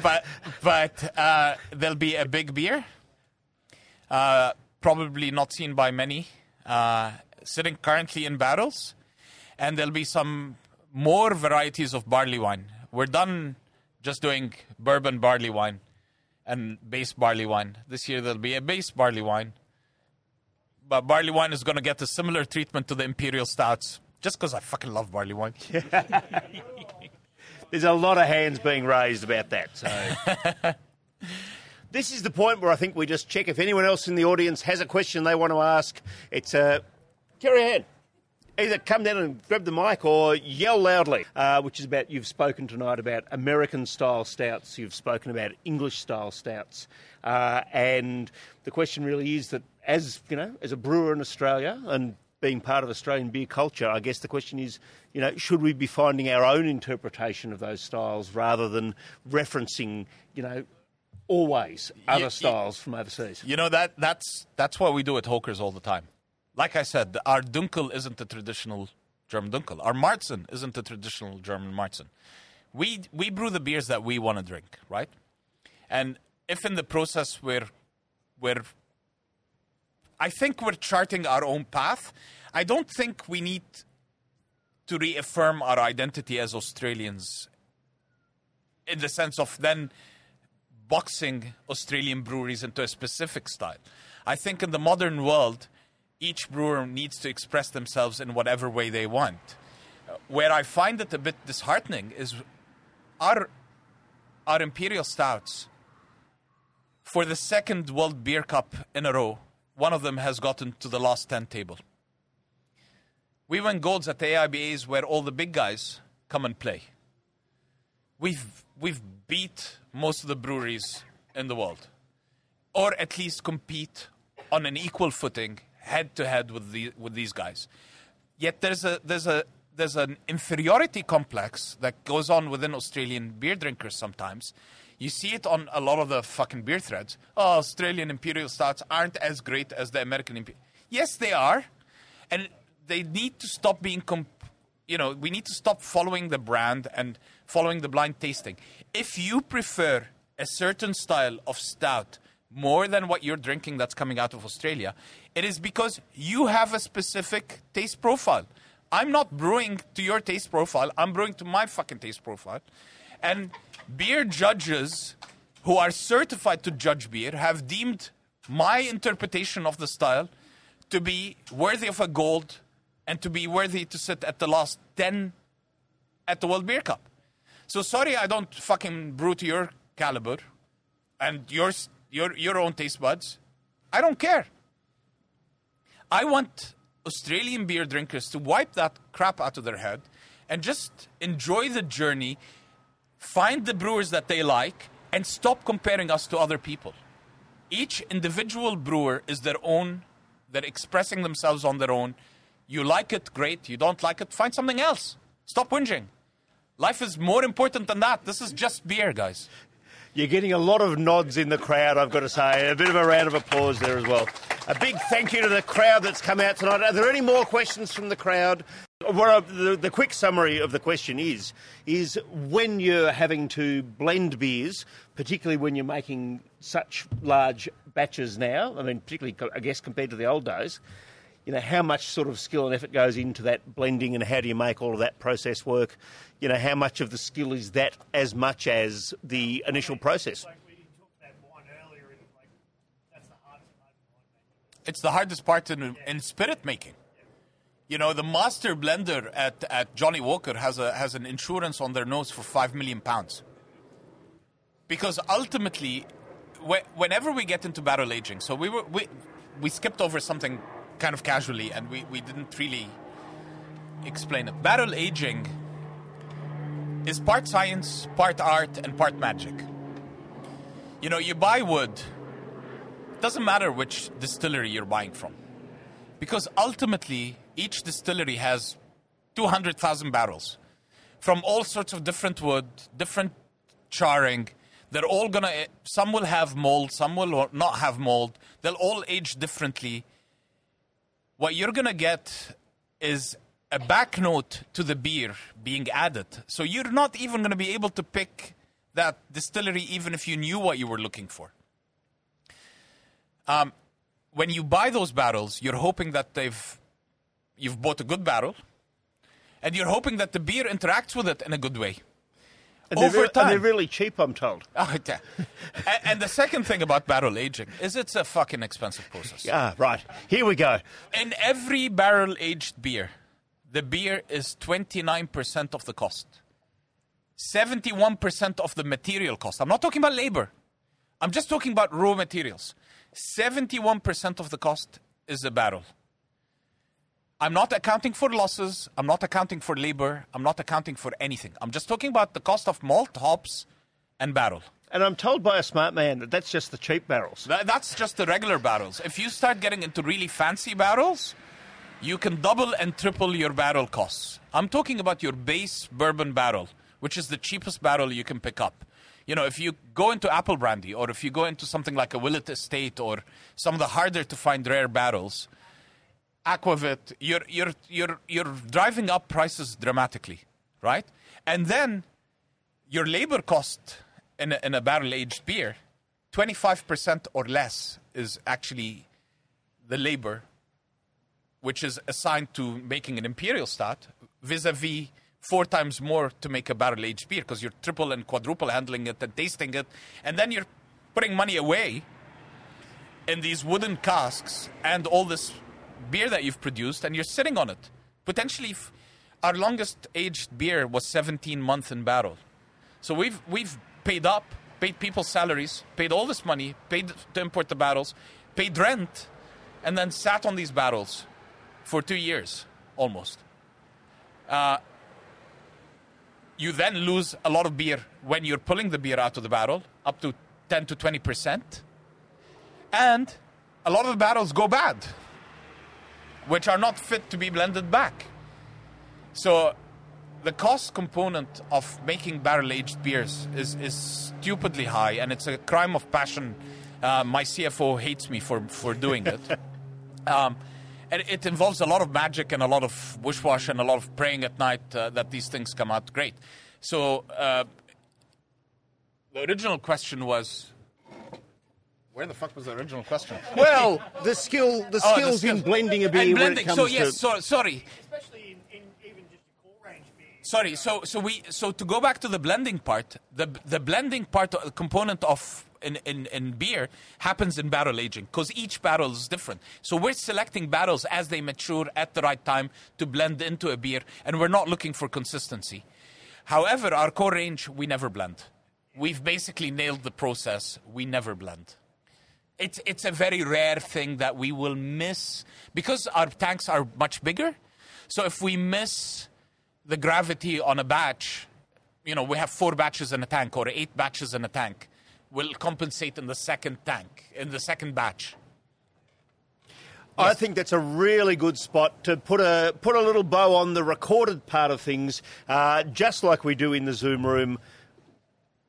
but but but uh, there'll be a big beer, uh, probably not seen by many, uh, sitting currently in barrels, and there'll be some more varieties of barley wine. We're done just doing bourbon barley wine and base barley wine. This year there'll be a base barley wine, but barley wine is going to get a similar treatment to the imperial stouts. Just because I fucking love barley wine. <laughs> there's a lot of hands being raised about that. So. <laughs> This is the point where I think we just check if anyone else in the audience has a question they want to ask. It's uh, carry ahead. Either come down and grab the mic or yell loudly, uh, which is about you've spoken tonight about American style stouts, you've spoken about English style stouts, uh, and the question really is that as you know, as a brewer in Australia and being part of Australian beer culture, I guess the question is, you know, should we be finding our own interpretation of those styles rather than referencing, you know, always other y- styles from overseas? You know that that's that's what we do at Hawkers all the time. Like I said, our Dunkel isn't a traditional German Dunkel. Our Marzen isn't a traditional German Marzen. We we brew the beers that we want to drink, right? And if in the process we're we're I think we're charting our own path. I don't think we need to reaffirm our identity as Australians in the sense of then boxing Australian breweries into a specific style. I think in the modern world, each brewer needs to express themselves in whatever way they want. Uh, Where I find it a bit disheartening is our our imperial stouts for the second World Beer Cup in a row. One of them has gotten to the last ten table. We win golds at the AIBAs where all the big guys come and play. We've we've beat most of the breweries in the world, or at least compete on an equal footing, head to head with the with these guys. Yet there's a there's a there's an inferiority complex that goes on within Australian beer drinkers sometimes. You see it on a lot of the fucking beer threads. Oh, Australian imperial stouts aren't as great as the American imperial. Yes, they are, and they need to stop being. Comp- you know, we need to stop following the brand and following the blind tasting. If you prefer a certain style of stout more than what you're drinking that's coming out of Australia, it is because you have a specific taste profile. I'm not brewing to your taste profile, I'm brewing to my fucking taste profile. And beer judges who are certified to judge beer have deemed my interpretation of the style to be worthy of a gold and to be worthy to sit at the last 10 at the World Beer Cup. So sorry I don't fucking brew to your caliber and yours, your, your own taste buds. I don't care. I want Australian beer drinkers to wipe that crap out of their head and just enjoy the journey, find the brewers that they like, and stop comparing us to other people. Each individual brewer is their own, they're expressing themselves on their own. You like it, great. You don't like it, find something else. Stop whinging. Life is more important than that. This is just beer, guys. You're getting a lot of nods in the crowd, I've got to say. A bit of a round of applause there as well. A big thank you to the crowd that's come out tonight. Are there any more questions from the crowd? Well, uh, the, the quick summary of the question is, is when you're having to blend beers, particularly when you're making such large batches now, I mean, particularly, I guess, compared to the old days, you know, how much sort of skill and effort goes into that blending and how do you make all of that process work? You know, how much of the skill is that as much as the initial process? Like we talked about wine earlier, and like that's the hardest part of wine making. It's the hardest part in, in spirit making. You know, the master blender at, at Johnnie Walker has a has an insurance on their nose for five million pounds. Because ultimately, whe- whenever we get into barrel aging, so we were we we skipped over something kind of casually, and we, we didn't really explain it. Barrel aging is part science, part art, and part magic. You know, you buy wood. It doesn't matter which distillery you're buying from. Because ultimately, each distillery has 200,000 barrels from all sorts of different wood, different charring. They're all gonna, some will have mold, some will not have mold. They'll all age differently. What you're gonna get is a back note to the beer being added. So you're not even gonna be able to pick that distillery even if you knew what you were looking for. Um, when you buy those barrels, you're hoping that they've you've bought a good barrel, and you're hoping that the beer interacts with it in a good way. And they're, Over time. and they're really cheap, I'm told. <laughs> Oh, yeah. and, and the second thing about barrel aging is it's a fucking expensive process. Ah, right. Here we go. In every barrel aged beer, the beer is 29% of the cost. 71% of the material cost. I'm not talking about labor. I'm just talking about raw materials. 71% of the cost is the barrel. I'm not accounting for losses. I'm not accounting for labor. I'm not accounting for anything. I'm just talking about the cost of malt, hops, and barrel. And I'm told by a smart man that that's just the cheap barrels. Tha- That's just the regular barrels. If you start getting into really fancy barrels, you can double and triple your barrel costs. I'm talking about your base bourbon barrel, which is the cheapest barrel you can pick up. You know, if you go into apple brandy or if you go into something like a Willett Estate or some of the harder to find rare barrels, Aquavit, you're, you're, you're, you're driving up prices dramatically, right? And then your labor cost in a, in a barrel aged beer, 25% or less is actually the labor which is assigned to making an imperial stout vis a vis four times more to make a barrel aged beer because you're triple and quadruple handling it and tasting it. And then you're putting money away in these wooden casks and all this beer that you've produced and you're sitting on it. Potentially, our longest aged beer was 17 months in barrel. So we've we've paid up, paid people's salaries, paid all this money, paid to import the barrels, paid rent, and then sat on these barrels for two years almost. Uh, you then lose a lot of beer when you're pulling the beer out of the barrel, up to 10 to 20 percent, and a lot of the barrels go bad, which are not fit to be blended back. So the cost component of making barrel aged beers is, is stupidly high, and it's a crime of passion. Uh, my CFO hates me for, for doing it. <laughs> um, and it involves a lot of magic and a lot of bush wash and a lot of praying at night uh, that these things come out great. So uh, the original question was. Where the fuck was the original question? <laughs> Well, the skill, the Oh, the skills in blending a beer And when blending. it comes so to. yes, so, sorry, Especially in, in even just your core range beers. sorry. So so we so to go back to the blending part, the the blending part the component of in, in, in beer happens in barrel aging because each barrel is different. So we're selecting barrels as they mature at the right time to blend into a beer, and we're not looking for consistency. However, our core range we never blend. We've basically nailed the process. We never blend. It's it's a very rare thing that we will miss because our tanks are much bigger. So if we miss the gravity on a batch, you know, we have four batches in a tank or eight batches in a tank, we'll compensate in the second tank, in the second batch. I think that's a really good spot to put a put a little bow on the recorded part of things, uh, just like we do in the Zoom room.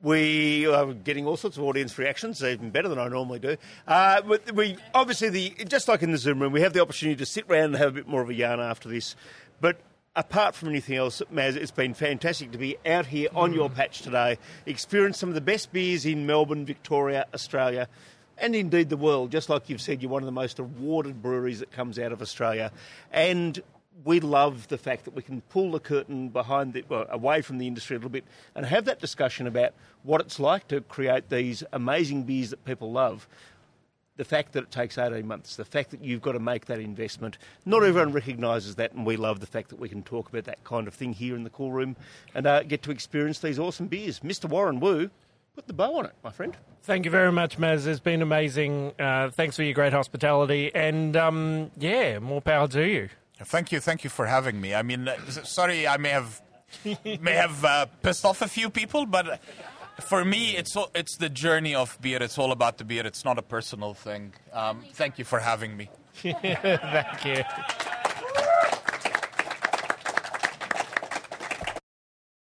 We are getting all sorts of audience reactions, even better than I normally do. Uh, but we obviously the just like in the Zoom room, we have the opportunity to sit around and have a bit more of a yarn after this. But apart from anything else, Maz, it's been fantastic to be out here on your patch today, experience some of the best beers in Melbourne, Victoria, Australia and indeed the world. Just like you've said, you're one of the most awarded breweries that comes out of Australia, and we love the fact that we can pull the curtain behind the, well, away from the industry a little bit and have that discussion about what it's like to create these amazing beers that people love. The fact that it takes 18 months, the fact that you've got to make that investment. Not everyone recognises that, and we love the fact that we can talk about that kind of thing here in the Coolroom and uh, get to experience these awesome beers. Mr. Warren Wu, put the bow on it, my friend. Thank you very much, Maz. It's been amazing. Uh, thanks for your great hospitality, and um, yeah, more power to you. Thank you, thank you for having me. I mean, uh, sorry, I may have <laughs> may have uh, pissed off a few people, but for me, it's all, it's the journey of beer. It's all about the beer. It's not a personal thing. Um, thank you for having me. <laughs> Thank you.